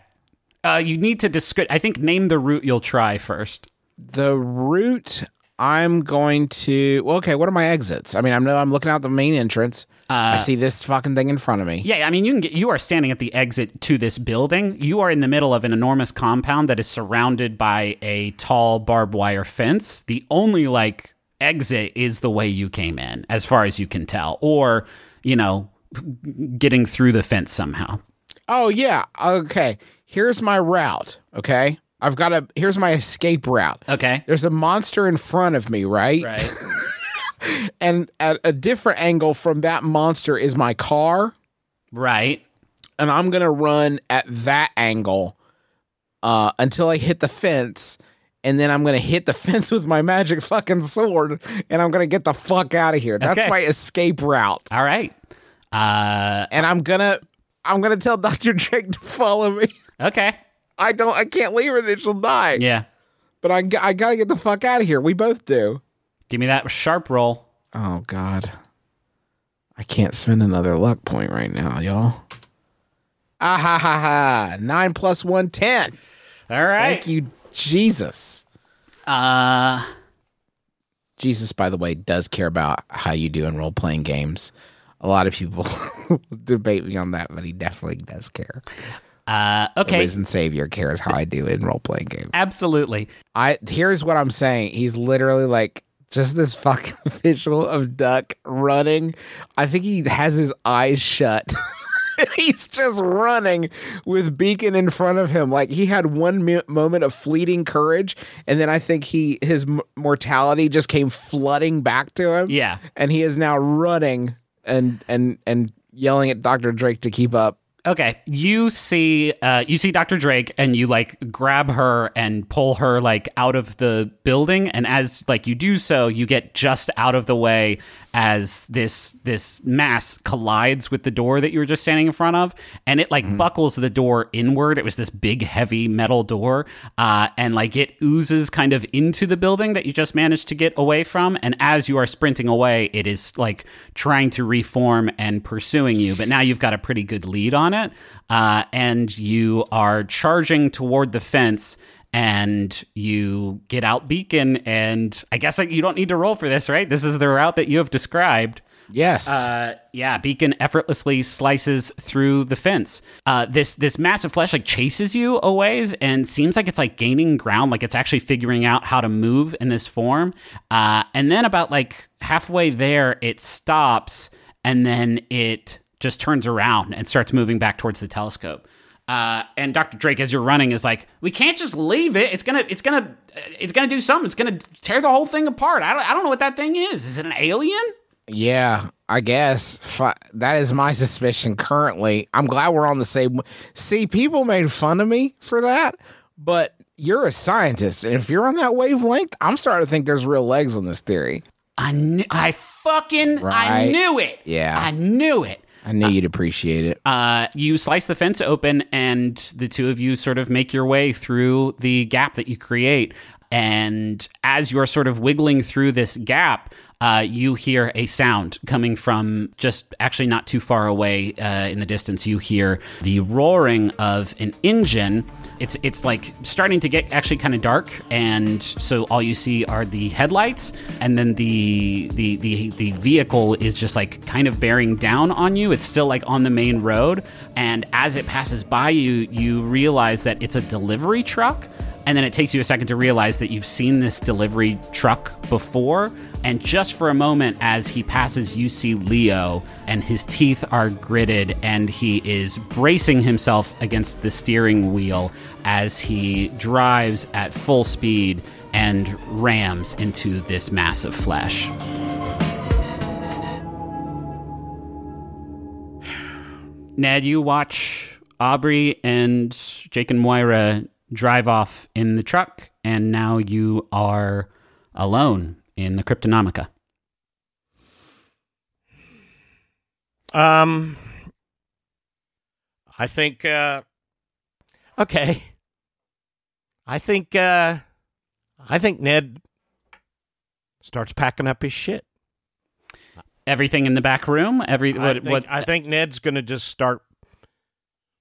Speaker 2: Uh, you need to describe. I think name the route you'll try first.
Speaker 7: The route I'm going to. Well, okay, what are my exits? I mean, I know I'm looking out the main entrance. I see this fucking thing in front of me.
Speaker 2: Yeah, I mean, you can get. You are standing at the exit to this building. You are in the middle of an enormous compound that is surrounded by a tall barbed wire fence. The only like exit is the way you came in, as far as you can tell, or you know, getting through the fence somehow.
Speaker 7: Oh yeah. Okay. Here's my route. Okay. I've got a. Here's my escape route.
Speaker 2: Okay.
Speaker 7: There's a monster in front of me, right?
Speaker 2: Right.
Speaker 7: And at a different angle from that monster is my car,
Speaker 2: right.
Speaker 7: and I'm gonna run at that angle uh, until I hit the fence. And then I'm gonna hit the fence with my magic fucking sword, and I'm gonna get the fuck out of here. That's
Speaker 2: Okay.
Speaker 7: my escape route.
Speaker 2: All right. Uh.
Speaker 7: And I'm gonna, I'm gonna tell Doctor Drake to follow me.
Speaker 2: Okay.
Speaker 7: I don't, I can't leave her; then she'll die.
Speaker 2: Yeah.
Speaker 7: But I, I gotta get the fuck out of here. We both do.
Speaker 2: Give me that sharp roll.
Speaker 7: Oh God, I can't spend another luck point right now, y'all. Ah ha ha ha! Nine plus one, ten.
Speaker 2: All right.
Speaker 7: Thank you, Jesus.
Speaker 2: Uh.
Speaker 7: Jesus, by the way, does care about how you do in role playing games. A lot of people debate me on that, but he definitely does care.
Speaker 2: Uh.
Speaker 7: The
Speaker 2: Okay.
Speaker 7: risen Savior cares how I do in role playing games.
Speaker 2: Absolutely.
Speaker 7: I here's what I'm saying. He's literally like just this fucking visual of Duck running. I think he has his eyes shut. He's just running with Beacon in front of him. Like he had one mi- moment of fleeting courage, and then I think he his m- mortality just came flooding back to him.
Speaker 2: Yeah.
Speaker 7: and he is now running and and and yelling at Doctor Drake to keep up.
Speaker 2: Okay, you see, uh, you see Dr. Drake, and you like grab her and pull her like out of the building, and as like you do so, you get just out of the way as this this mass collides with the door that you were just standing in front of, and it like buckles the door inward. It was this big, heavy metal door, uh, and like it oozes kind of into the building that you just managed to get away from, and as you are sprinting away, it is like trying to reform and pursuing you, but now you've got a pretty good lead on it, uh, and you are charging toward the fence. And you get out beacon, and I guess like, you don't need to roll for this, right? This is the route that you have described.
Speaker 7: Yes.
Speaker 2: Uh, yeah, Beacon effortlessly slices through the fence. Uh, this this massive flesh like chases you a ways and seems like it's like gaining ground, like it's actually figuring out how to move in this form. Uh, and then about like halfway there, it stops and then it just turns around and starts moving back towards the telescope. Uh, and Dr. Drake, as you're running, is like, "We can't just leave it. It's gonna, it's gonna, it's gonna do something. It's gonna tear the whole thing apart. I don't, I don't know what that thing is. Is it an alien?"
Speaker 7: Yeah, I guess that is my suspicion currently. I'm glad we're on the same. See, people made fun of me for that, but you're a scientist, and if you're on that wavelength, I'm starting to think there's real legs on this theory.
Speaker 2: I knew, I fucking, I knew it.
Speaker 7: Yeah.
Speaker 2: I knew it.
Speaker 7: I knew you'd appreciate it.
Speaker 2: Uh, you slice the fence open, and the two of you sort of make your way through the gap that you create. And as you're sort of wiggling through this gap, uh, you hear a sound coming from just actually not too far away uh, in the distance. You hear the roaring of an engine. It's it's like starting to get actually kind of dark, and so all you see are the headlights, and then the the the the vehicle is just like kind of bearing down on you. It's still like on the main road, and as it passes by you, you realize that it's a delivery truck. And then it takes you a second to realize that you've seen this delivery truck before. And just for a moment, as he passes, you see Leo, and his teeth are gritted, and he is bracing himself against the steering wheel as he drives at full speed and rams into this mass of flesh. Ned, you watch Aubrey and Jake and Moira drive off in the truck, and now you are alone in the Cryptonomica.
Speaker 4: Um, I think. Uh, okay. I think. Uh, I think Ned starts packing up his shit.
Speaker 2: Everything in the back room. Every
Speaker 4: I think,
Speaker 2: what?
Speaker 4: I think Ned's going to just start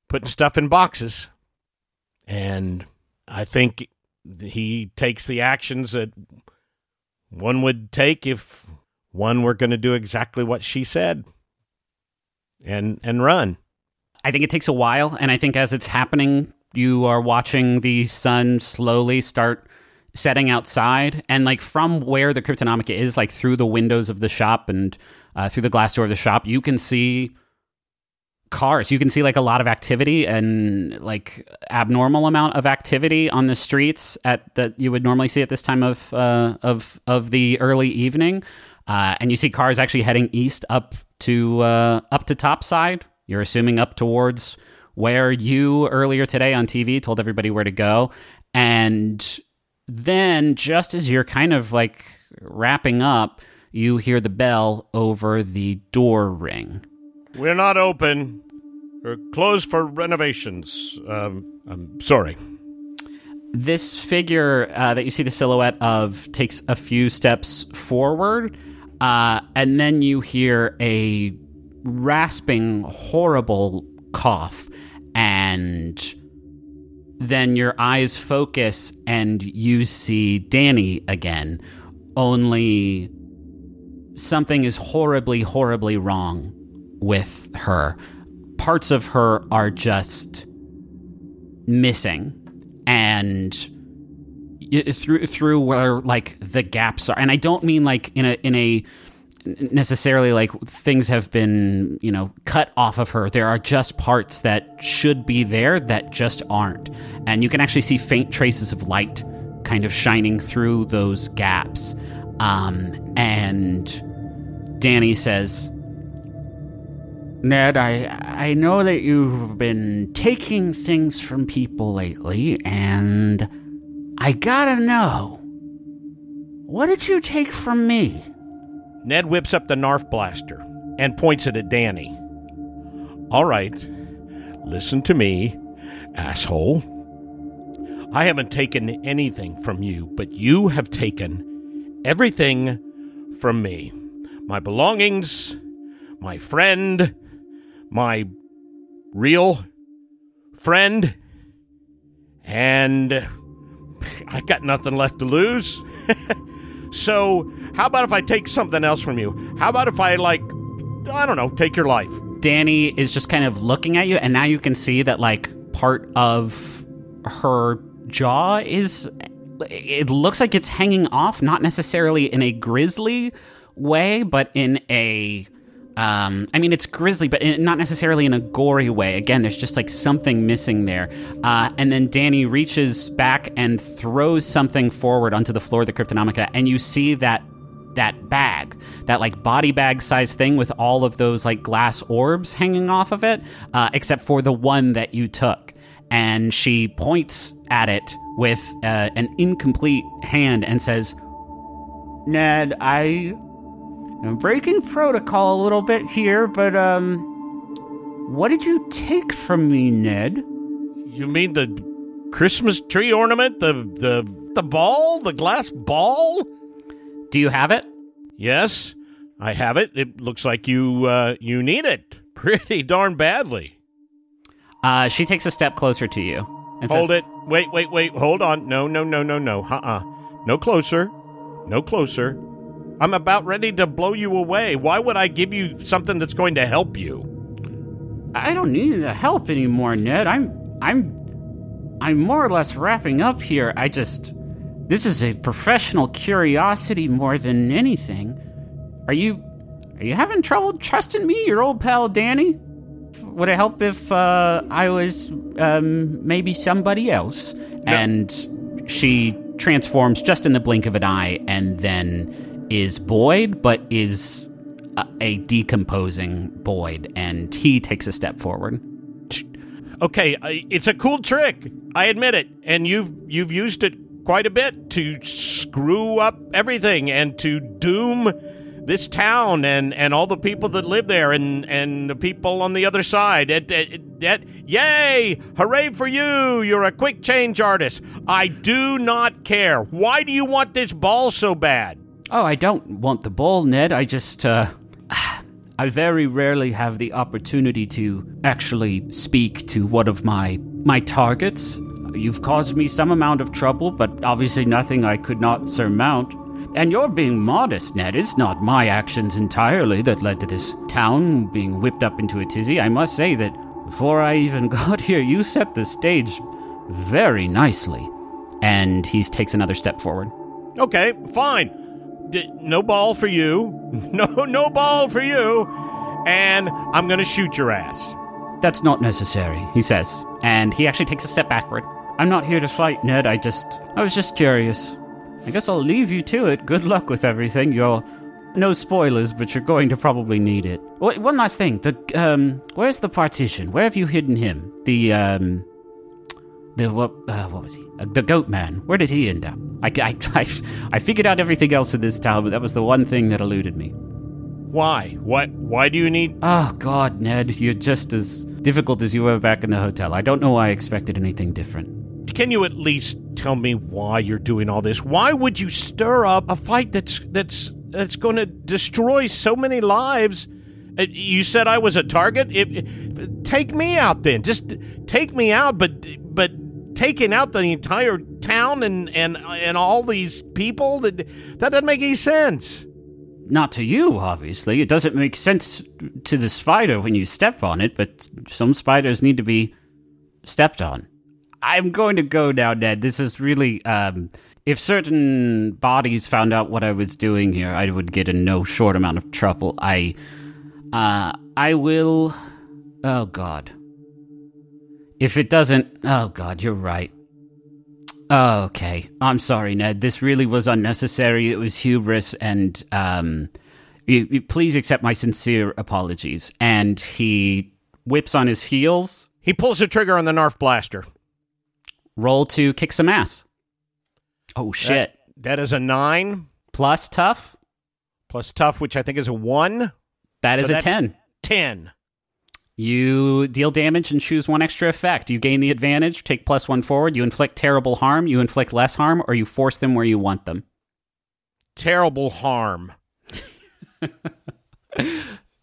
Speaker 4: putting stuff in boxes, and I think he takes the actions that one would take if one were going to do exactly what she said, and and run.
Speaker 2: I think it takes a while, and I think as it's happening, you are watching the sun slowly start setting outside, and like from where the Cryptonomica is, like through the windows of the shop and uh, through the glass door of the shop, you can see cars. You can see like a lot of activity and like abnormal amount of activity on the streets at that you would normally see at this time of uh, of of the early evening. Uh, and you see cars actually heading east up to uh, up to Topside. You're assuming up towards where you earlier today on TV told everybody where to go. And then just as you're kind of like wrapping up, you hear the bell over the door ring.
Speaker 4: We're not open. We're closed for renovations. Um, I'm sorry.
Speaker 2: this figure uh, that you see the silhouette of takes a few steps forward, uh, and then you hear a rasping, horrible cough, and then your eyes focus and you see Danny again. Only something is horribly, horribly wrong with her. Parts of her are just missing and through through where like the gaps are. And i don't mean like in a in a necessarily like things have been you know cut off of her. There are just parts that should be there that just aren't. And you can actually see faint traces of light kind of shining through those gaps. Um and danny says Ned, I I know that you've been taking things from people lately, and I gotta know. What did you take from me?
Speaker 4: Ned whips up the Nerf blaster and points it at Danny. All right, listen to me, asshole. I haven't taken anything from you, but you have taken everything from me my belongings, my friend, my real friend, and I got nothing left to lose. so, how about if I take something else from you? How about if I, like, I don't know, take your life?
Speaker 2: Danny is just kind of looking at you, and now you can see that like part of her jaw is. It looks like it's hanging off, not necessarily in a grisly way, but in a. Um, I mean, it's grisly, but not necessarily in a gory way. Again, there's just like something missing there. Uh, and then Danny reaches back and throws something forward onto the floor of the Cryptonomica, and you see that that bag, that like body bag size thing with all of those like glass orbs hanging off of it, uh, except for the one that you took. And she points at it with uh, an incomplete hand and says, Ned, I am breaking protocol a little bit here, but, um, what did you take from me, Ned?
Speaker 4: You mean the Christmas tree ornament? The the the ball? The glass ball?
Speaker 2: Do you have it?
Speaker 4: Yes, I have it. It looks like you uh, you need it pretty darn badly.
Speaker 2: Uh, she takes a step closer to you. And
Speaker 4: Hold
Speaker 2: says,
Speaker 4: it. Wait, wait, wait. Hold on. No, no, no, no, no. Uh-uh. No closer. No closer. I'm about ready to blow you away. Why would I give you something that's going to help you?
Speaker 2: I don't need the help anymore, Ned. I'm I'm I'm more or less wrapping up here. I just this is a professional curiosity more than anything. Are you are you having trouble trusting me, your old pal Danny? Would it help if uh, I was um, maybe somebody else? And she transforms just in the blink of an eye, and then is Boyd, but is a, a decomposing Boyd, and he takes a step forward.
Speaker 4: Okay, it's a cool trick. I admit it, and you've you've used it quite a bit to screw up everything and to doom this town and, and all the people that live there and, and the people on the other side. It, yay! Hooray for you! You're a quick change artist. I do not care. Why do you want this ball so bad?
Speaker 2: Oh, I don't want the ball, Ned. I just, uh. I very rarely have the opportunity to actually speak to one of my my targets. You've caused me some amount of trouble, but obviously nothing I could not surmount. And you're being modest, Ned. It's not my actions entirely that led to this town being whipped up into a tizzy. I must say that before I even got here, you set the stage very nicely. And he takes another step forward.
Speaker 4: Okay, fine. No ball for you. No, no ball for you. And I'm gonna shoot your ass.
Speaker 2: That's not necessary, he says. And he actually takes a step backward. I'm not here to fight, Ned. I just. I was just curious. I guess I'll leave you to it. Good luck with everything. You're. No spoilers, but you're going to probably need it. Wait, one last thing. The, um. Where's the partition? Where have you hidden him? The, um. The, what, uh, what was he? Uh, the goat man. Where did he end up? I, I, I, I figured out everything else in this town, but that was the one thing that eluded me.
Speaker 4: Why? What? Why do you need?
Speaker 2: Oh, God, Ned, you're just as difficult as you were back in the hotel. I don't know why I expected anything different.
Speaker 4: Can you at least tell me why you're doing all this? Why would you stir up a fight that's that's that's going to destroy so many lives? Uh, You said I was a target. If, if- take me out then. Just take me out. But but taking out the entire town and and and all these people that that doesn't make any sense.
Speaker 2: Not to you, obviously. It doesn't make sense to the spider when you step on it, but some spiders need to be stepped on. I'm going to go now, Ned. This is really. Um, if certain bodies found out what I was doing here, I would get in no short amount of trouble. I. Uh, I will. Oh, God. If it doesn't. Oh, God, you're right. Oh, okay. I'm sorry, Ned. This really was unnecessary. It was hubris, and um, you, you, please accept my sincere apologies. And he whips on his heels.
Speaker 4: He pulls the trigger on the Nerf blaster.
Speaker 2: Roll to kick some ass. Oh, shit.
Speaker 4: that, that is a nine.
Speaker 2: Plus tough.
Speaker 4: Plus tough, which I think is a one.
Speaker 2: That
Speaker 4: so
Speaker 2: is
Speaker 4: a
Speaker 2: 10.
Speaker 4: 10.
Speaker 2: You deal damage and choose one extra effect. You gain the advantage, take plus one forward. You inflict terrible harm. You inflict less harm, or you force them where you want them.
Speaker 4: Terrible harm.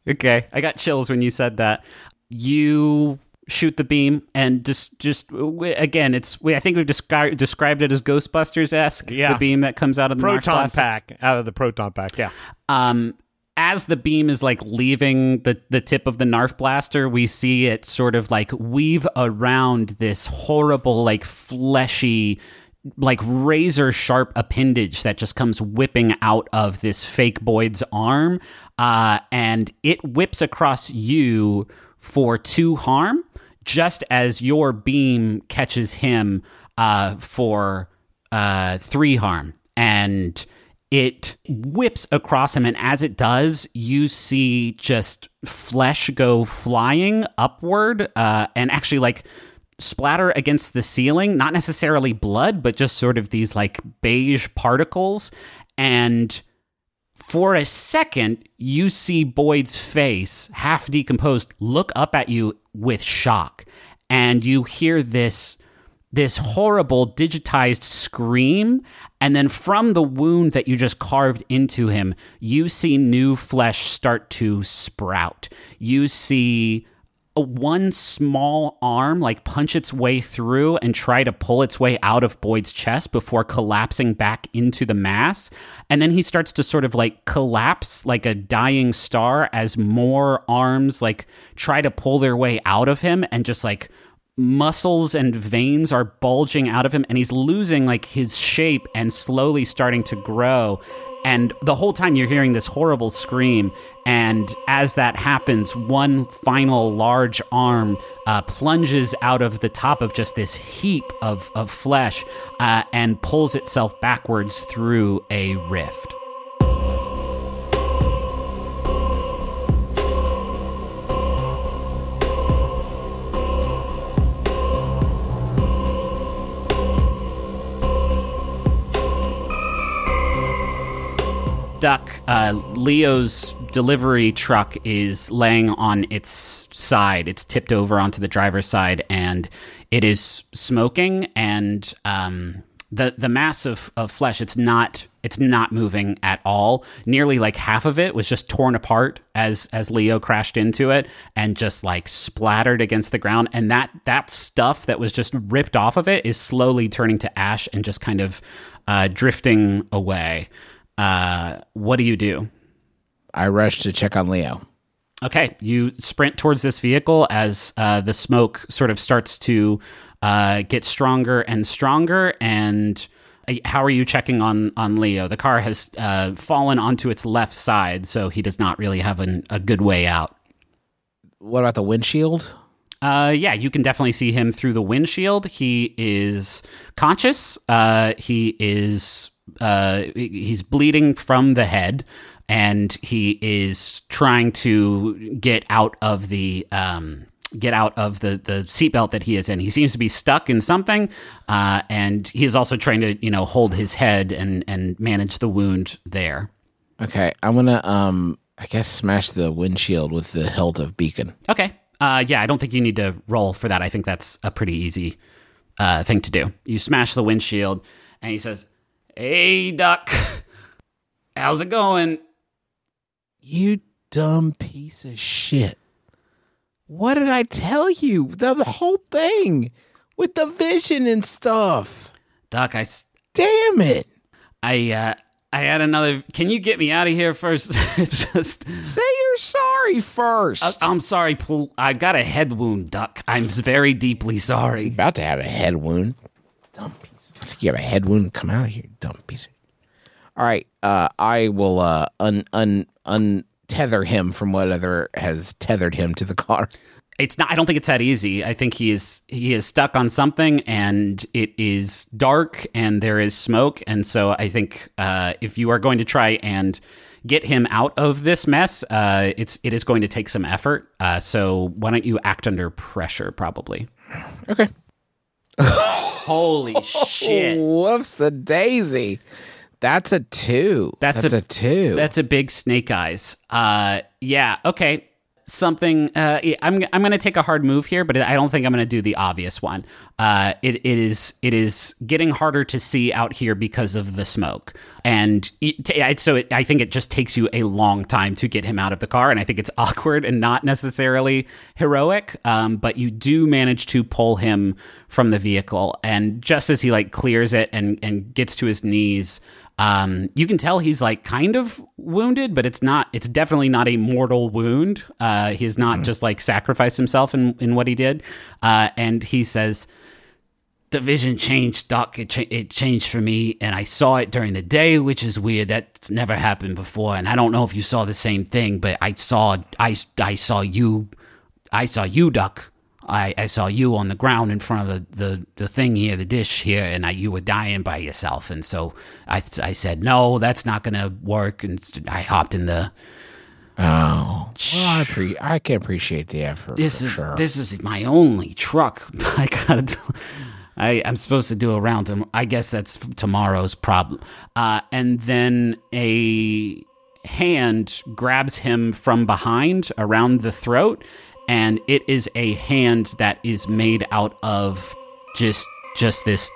Speaker 2: Okay, I got chills when you said that. You shoot the beam and just just again, it's we, I think we've descri- described it as Ghostbusters esque.
Speaker 4: Yeah.
Speaker 2: the beam that comes out of the
Speaker 4: Proton pack out of the proton pack. Yeah.
Speaker 2: Um, as the beam is like leaving the, the tip of the Nerf blaster, we see it sort of like weave around this horrible, like fleshy, like razor sharp appendage that just comes whipping out of this fake Boyd's arm. Uh, and it whips across you for two harm, just as your beam catches him uh, for uh, three harm. And it whips across him, and as it does, you see just flesh go flying upward, uh, and actually like splatter against the ceiling. Not necessarily blood, but just sort of these like beige particles, and for a second, you see Boyd's face, half decomposed, look up at you with shock, and you hear this this horrible digitized scream and then from the wound that you just carved into him you see new flesh start to sprout you see a one small arm like punch its way through and try to pull its way out of Boyd's chest before collapsing back into the mass. And then he starts to sort of like collapse like a dying star as more arms like try to pull their way out of him and just like muscles and veins are bulging out of him and he's losing like his shape and slowly starting to grow. And the whole time you're hearing this horrible scream and as that happens one final large arm uh, plunges out of the top of just this heap of, of flesh uh, and pulls itself backwards through a rift Duck, uh, Leo's delivery truck is laying on its side. It's tipped over onto the driver's side, and it is smoking. And um, the the mass of, of flesh, it's not it's not moving at all. Nearly like half of it was just torn apart as as Leo crashed into it and just like splattered against the ground. And that that stuff that was just ripped off of it is slowly turning to ash and just kind of uh, drifting away. Uh, what do you do?
Speaker 7: I rush to check on Leo.
Speaker 2: Okay, you sprint towards this vehicle as uh, the smoke sort of starts to uh, get stronger and stronger. And uh, how are you checking on on Leo? The car has uh, fallen onto its left side, so he does not really have an, a good way out.
Speaker 7: What about the windshield?
Speaker 2: Uh, yeah, you can definitely see him through the windshield. He is conscious. Uh, he is uh, he's bleeding from the head, and he is trying to get out of the um, get out of the the seatbelt that he is in. He seems to be stuck in something, uh, and he is also trying to you know hold his head and and manage the wound there.
Speaker 7: Okay, I'm gonna um, I guess smash the windshield with the hilt of beacon.
Speaker 2: Okay. Uh, yeah, I don't think you need to roll for that. I think that's a pretty easy uh, thing to do. You smash the windshield, and he says, Hey, Duck. How's it going?
Speaker 7: You dumb piece of shit. What did I tell you? The, the whole thing with the vision and stuff.
Speaker 2: Duck, I, s-
Speaker 7: Damn it.
Speaker 2: I, uh, I had another. Can you get me out of here first? Just,
Speaker 7: Say you're sorry first.
Speaker 2: I, I'm sorry. pl- I got a head wound, Duck. I'm very deeply sorry.
Speaker 7: about to have a head wound. Dumb piece. I think you have a head wound. Come out of here, dumb piece. Of... All right. Uh, I will uh, un un untether him from whatever has tethered him to the car.
Speaker 2: It's not. I don't think it's that easy. I think he is he is stuck on something, and it is dark, and there is smoke, and so I think uh, if you are going to try and get him out of this mess, uh, it's it is going to take some effort. Uh, so why don't you act under pressure? Probably.
Speaker 7: Okay.
Speaker 2: Holy shit!
Speaker 7: Whoops, the daisy. That's a two.
Speaker 2: That's
Speaker 7: That's
Speaker 2: a-
Speaker 7: a, two.
Speaker 2: That's a big snake eyes. Uh, yeah. Okay. Something. Uh, I'm. I'm going to take a hard move here, but I don't think I'm going to do the obvious one. Uh, it, it is. It is getting harder to see out here because of the smoke, and it, so it, I think it just takes you a long time to get him out of the car, and I think it's awkward and not necessarily heroic. Um, but you do manage to pull him from the vehicle, and just as he like clears it and and gets to his knees. Um, you can tell he's like kind of wounded, but it's not. It's definitely not a mortal wound. Uh, he's not just like sacrificed himself in in what he did. Uh, and he says, "The vision changed, Duck. It, cha- it changed for me, and I saw it during the day, which is weird. That's never happened before. And I don't know if you saw the same thing, but I saw. I I saw you. I saw you, Duck." I, I saw you on the ground in front of the, the, the thing here, the dish here, and I, you were dying by yourself. And so I, I said, no, that's not going to work. And I hopped in the,
Speaker 7: Oh, well, I, pre- I can appreciate the effort.
Speaker 2: this is
Speaker 7: sure.
Speaker 2: this is my only truck. I gotta. do- I I'm supposed to do a round. I guess that's tomorrow's problem. Uh, and then a hand grabs him from behind around the throat, and it is a hand that is made out of just just this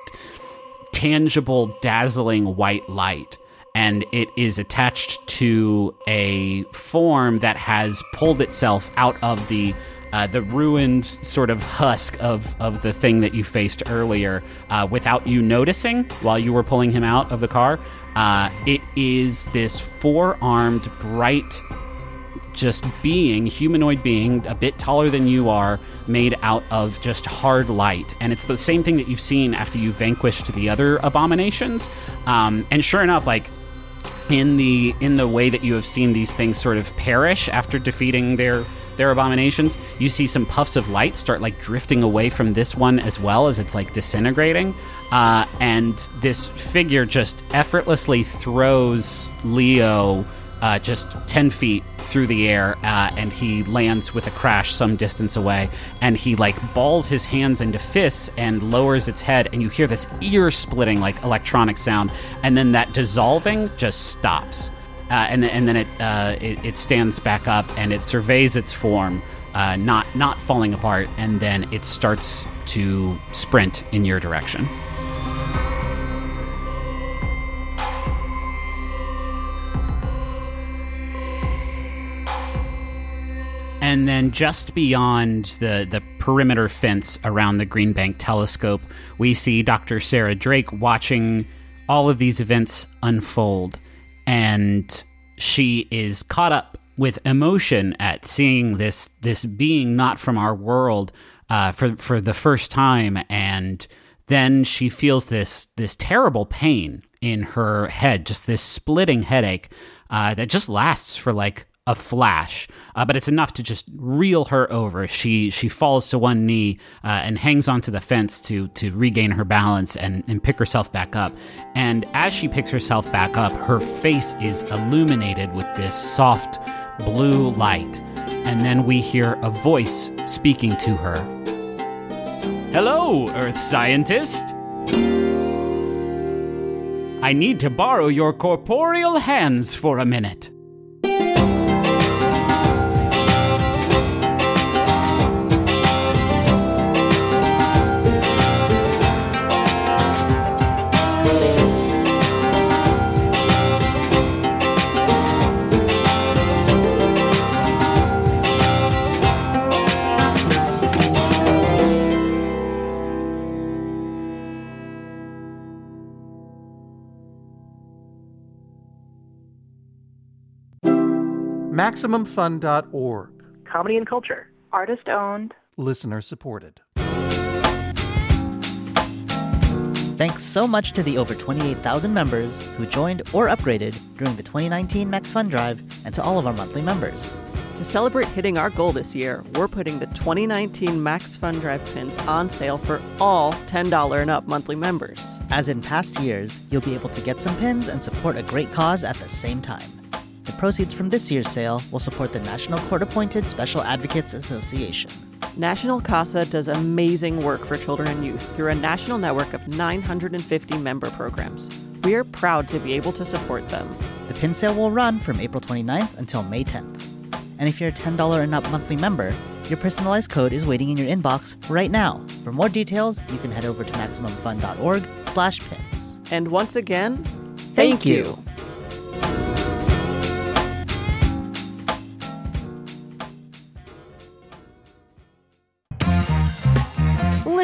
Speaker 2: tangible, dazzling white light. And it is attached to a form that has pulled itself out of the uh, the ruined sort of husk of, of the thing that you faced earlier uh, without you noticing while you were pulling him out of the car. Uh, it is this four armed, bright just being, humanoid being, a bit taller than you are, made out of just hard light. And it's the same thing that you've seen after you vanquished the other abominations. Um, and sure enough, like in the in the way that you have seen these things sort of perish after defeating their their abominations, you see some puffs of light start like drifting away from this one as well as it's like disintegrating. Uh, and this figure just effortlessly throws Leo uh, just 10 feet through the air uh, and he lands with a crash some distance away and he like balls his hands into fists and lowers its head and you hear this ear splitting like electronic sound and then that dissolving just stops. Uh, and, and then it, uh, it it stands back up and it surveys its form uh, not not falling apart and then it starts to sprint in your direction And then just beyond the, the perimeter fence around the Green Bank telescope, we see Dr. Sarah Drake watching all of these events unfold. And she is caught up with emotion at seeing this this being not from our world uh, for for the first time, and then she feels this this terrible pain in her head, just this splitting headache uh, that just lasts for like a flash, uh, but it's enough to just reel her over. She she falls to one knee uh, and hangs onto the fence to to regain her balance and, and pick herself back up. And as she picks herself back up, her face is illuminated with this soft blue light. And then we hear a voice speaking to her. Hello, Earth scientist. I need to borrow your corporeal hands for a minute.
Speaker 8: MaximumFun.org.
Speaker 9: Comedy and culture.
Speaker 10: Artist owned.
Speaker 8: Listener supported.
Speaker 11: Thanks so much to the over 28,000 members who joined or upgraded during the 2019 Max Fun Drive and to all of our monthly members.
Speaker 12: To celebrate hitting our goal this year, we're putting the 2019 Max Fun Drive pins on sale for all $10 and up monthly members.
Speaker 11: As in past years, you'll be able to get some pins and support a great cause at the same time. The proceeds from this year's sale will support the National Court Appointed Special Advocates Association.
Speaker 12: National CASA does amazing work for children and youth through a national network of 950 member programs. We are proud to be able to support them.
Speaker 11: The pin sale will run from April 29th until May 10th. And if you're a $10 and up monthly member, your personalized code is waiting in your inbox right now. For more details, you can head over to maximumfun.org slash pins.
Speaker 12: And once again,
Speaker 11: Thank you.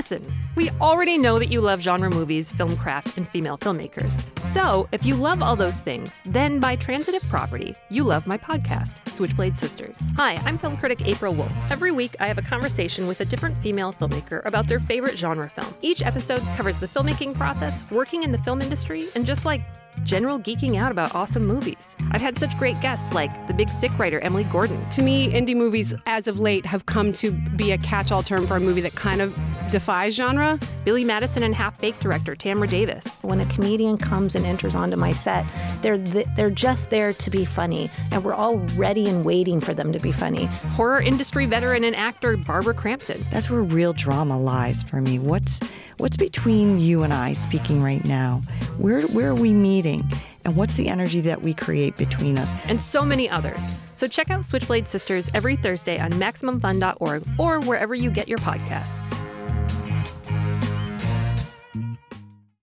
Speaker 9: Listen, we already know that you love genre movies, film craft, and female filmmakers. So, if you love all those things, then by transitive property, you love my podcast, Switchblade Sisters. Hi, I'm film critic April Wolf. Every week, I have a conversation with a different female filmmaker about their favorite genre film. Each episode covers the filmmaking process, working in the film industry, and just like general geeking out about awesome movies. I've had such great guests like the big sick writer Emily Gordon.
Speaker 10: To me, indie movies as of late have come to be a catch all term for a movie that kind of defies genre.
Speaker 9: Billy Madison and Half Baked director Tamra Davis.
Speaker 13: When a comedian comes and enters onto my set, they're th- they're just there to be funny, and we're all ready and waiting for them to be funny.
Speaker 9: Horror industry veteran and actor Barbara Crampton.
Speaker 14: That's where real drama lies for me. What's what's between you and I speaking right now? Where where are we meeting? And what's the energy that we create between us?
Speaker 9: And so many others. So check out Switchblade Sisters every Thursday on MaximumFun.org or wherever you get your podcasts.